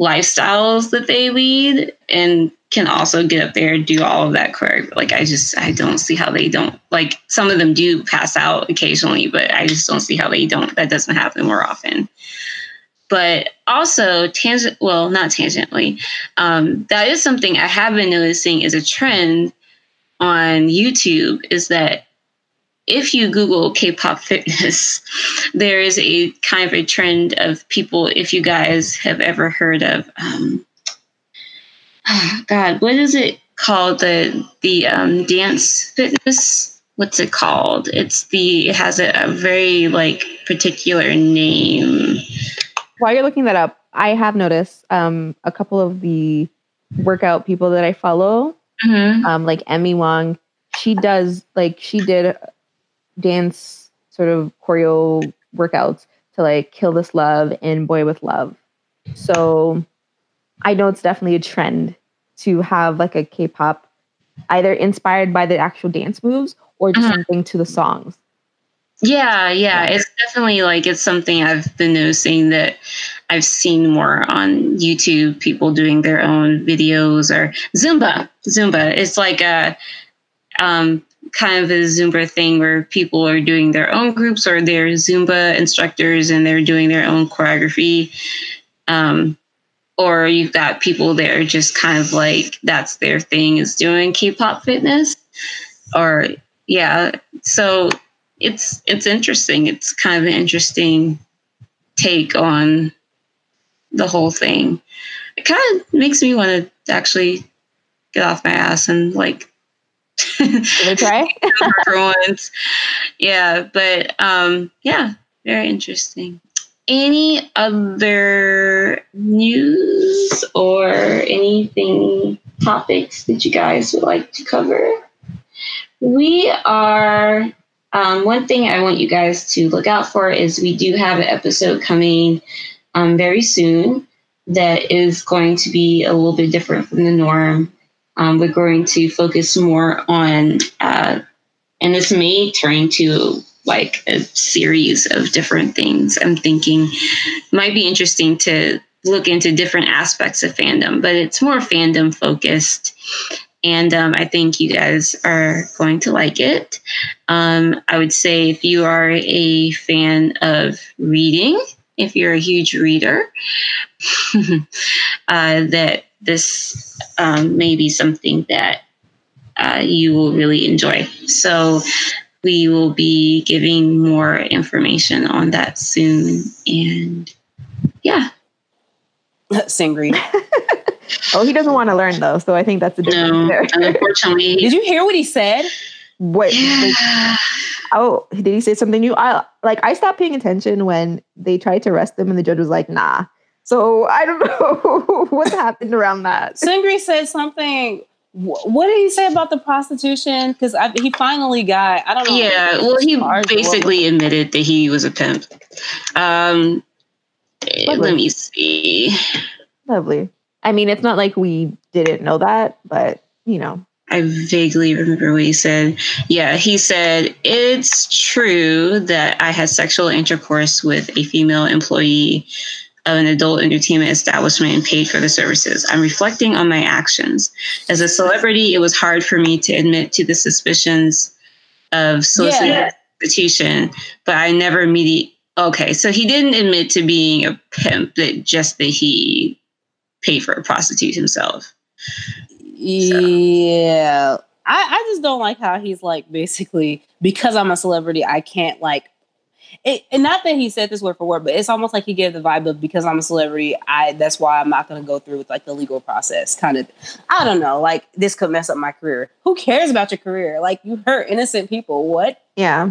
lifestyles that they lead and can also get up there and do all of that choreography. Like I just I don't see how they don't like some of them do pass out occasionally, but I just don't see how they don't that doesn't happen more often. But also tangent well, not tangentially, um, that is something I have been noticing is a trend on YouTube is that if you Google K-pop fitness, there is a kind of a trend of people. If you guys have ever heard of, um, God, what is it called? The the um, dance fitness. What's it called? It's the. It has a, a very like particular name. While you're looking that up, I have noticed um, a couple of the workout people that I follow, Mhm. um, like Emi Wong. She does like she did dance sort of choreo workouts to like Kill This Love and Boy with Love. So I know it's definitely a trend to have like a K-pop either inspired by the actual dance moves or just Mhm. something to the songs. Yeah, yeah, it's definitely like it's something I've been noticing that I've seen more on YouTube. People doing their own videos or Zumba. Zumba. It's like a um, kind of a Zumba thing where people are doing their own groups or they're Zumba instructors and they're doing their own choreography. Um, or you've got people that are just kind of like that's their thing is doing K-pop fitness. Or yeah, so it's it's interesting. It's kind of an interesting take on the whole thing. It kind of makes me want to actually get off my ass and like It a try. Yeah, but um, yeah, very interesting. Any other news or anything topics that you guys would like to cover? We are um, one thing I want you guys to look out for is we do have an episode coming um, very soon that is going to be a little bit different from the norm. Um, we're going to focus more on, uh, and this may turn to like a series of different things. I'm thinking might be interesting to look into different aspects of fandom, but it's more fandom focused. And um, I think you guys are going to like it. Um, I would say if you are a fan of reading, if you're a huge reader, uh, that this um, may be something that uh, you will really enjoy. So we will be giving more information on that soon. And yeah. Seungri. oh, he doesn't want to learn though, so I think that's a difference No, there. unfortunately. Did you hear what he said? Wait, like, oh, did he say something new? I like I stopped paying attention when they tried to arrest him and the judge was like, "Nah." So I don't know what happened around that. Seungri said something. What did he say about the prostitution? Because he finally got. I don't know. Yeah, well, he charged or basically admitted that he was a pimp. Um, eh, Lovely. let me see. Lovely. I mean, it's not like we didn't know that, but you know, I vaguely remember what he said. Yeah, he said, It's true that I had sexual intercourse with a female employee of an adult entertainment establishment and paid for the services. I'm reflecting on my actions. As a celebrity, it was hard for me to admit to the suspicions of solicitation, but I never immediately. Okay, so he didn't admit to being a pimp, that just that he paid for a prostitute himself. Yeah. I, I just don't like how he's like basically because I'm a celebrity, I can't like it, and not that he said this word for word, but it's almost like he gave the vibe of because I'm a celebrity, I that's why I'm not gonna go through with like the legal process. Kind of I don't know, like this could mess up my career. Who cares about your career? Like you hurt innocent people. What? yeah.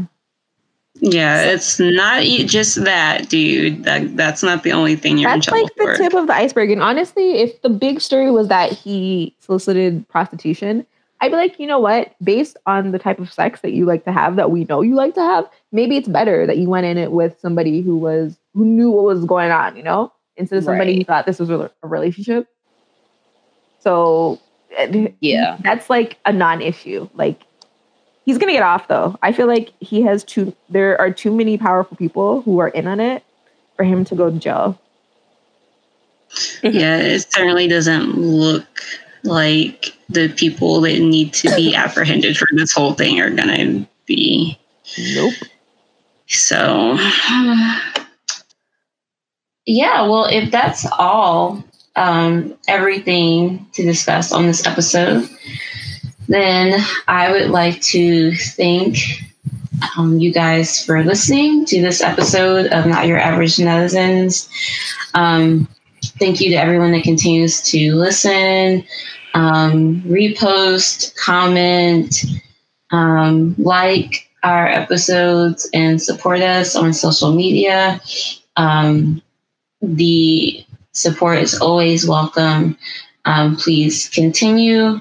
Yeah, it's not e- just that, dude. That that's not the only thing you're in That's trouble like the tip of the iceberg. And honestly, if the big story was that he solicited prostitution, I'd be like, you know what? Based on the type of sex that you like to have, that we know you like to have, maybe it's better that you went in it with somebody who was who knew what was going on, you know, instead of somebody who thought this was a, a relationship. So Yeah. that's like a non-issue. Like he's gonna get off though. I feel like he has too. There are too many powerful people who are in on it for him to go to jail. Mm-hmm. yeah, it certainly doesn't look like the people that need to be apprehended for this whole thing are gonna be. Nope. So, yeah, well, if that's all, um, everything to discuss on this episode, then I would like to thank um, you guys for listening to this episode of Not Your Average Netizens. Um, thank you to everyone that continues to listen, um, repost, comment, um, like our episodes, and support us on social media. Um, the support is always welcome. Um, please continue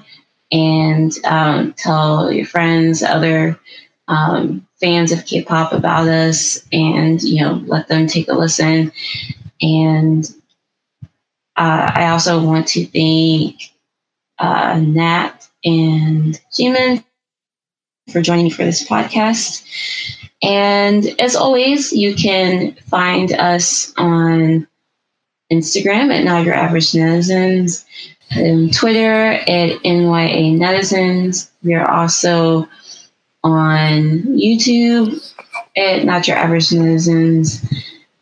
and um, tell your friends, other um, fans of K-pop about us, and you know, let them take a listen. And uh, I also want to thank uh, Nat and Jimin for joining me for this podcast. And as always, you can find us on Instagram at Not Your Average Netizens, Twitter at NYA Netizens. We are also on YouTube at Not Your Average Netizens.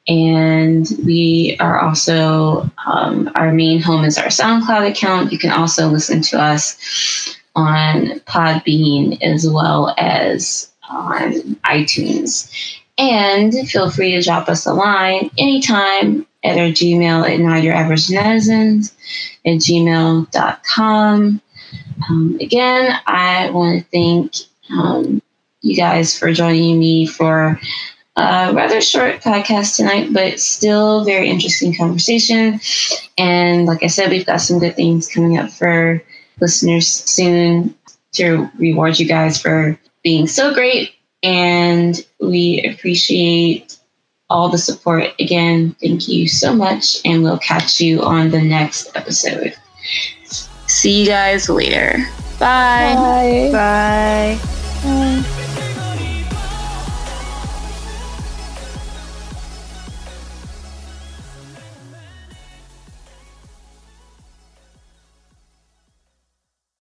And we are also, um, our main home is our SoundCloud account. You can also listen to us on Podbean as well as on iTunes. And feel free to drop us a line anytime at our Gmail at not your average netizens at gmail.com. Um, again, I want to thank um, you guys for joining me for a rather short podcast tonight, but still very interesting conversation. And like I said, we've got some good things coming up for listeners soon to reward you guys for being so great. And we appreciate all the support. Again, thank you so much. And we'll catch you on the next episode. See you guys later. Bye. Bye.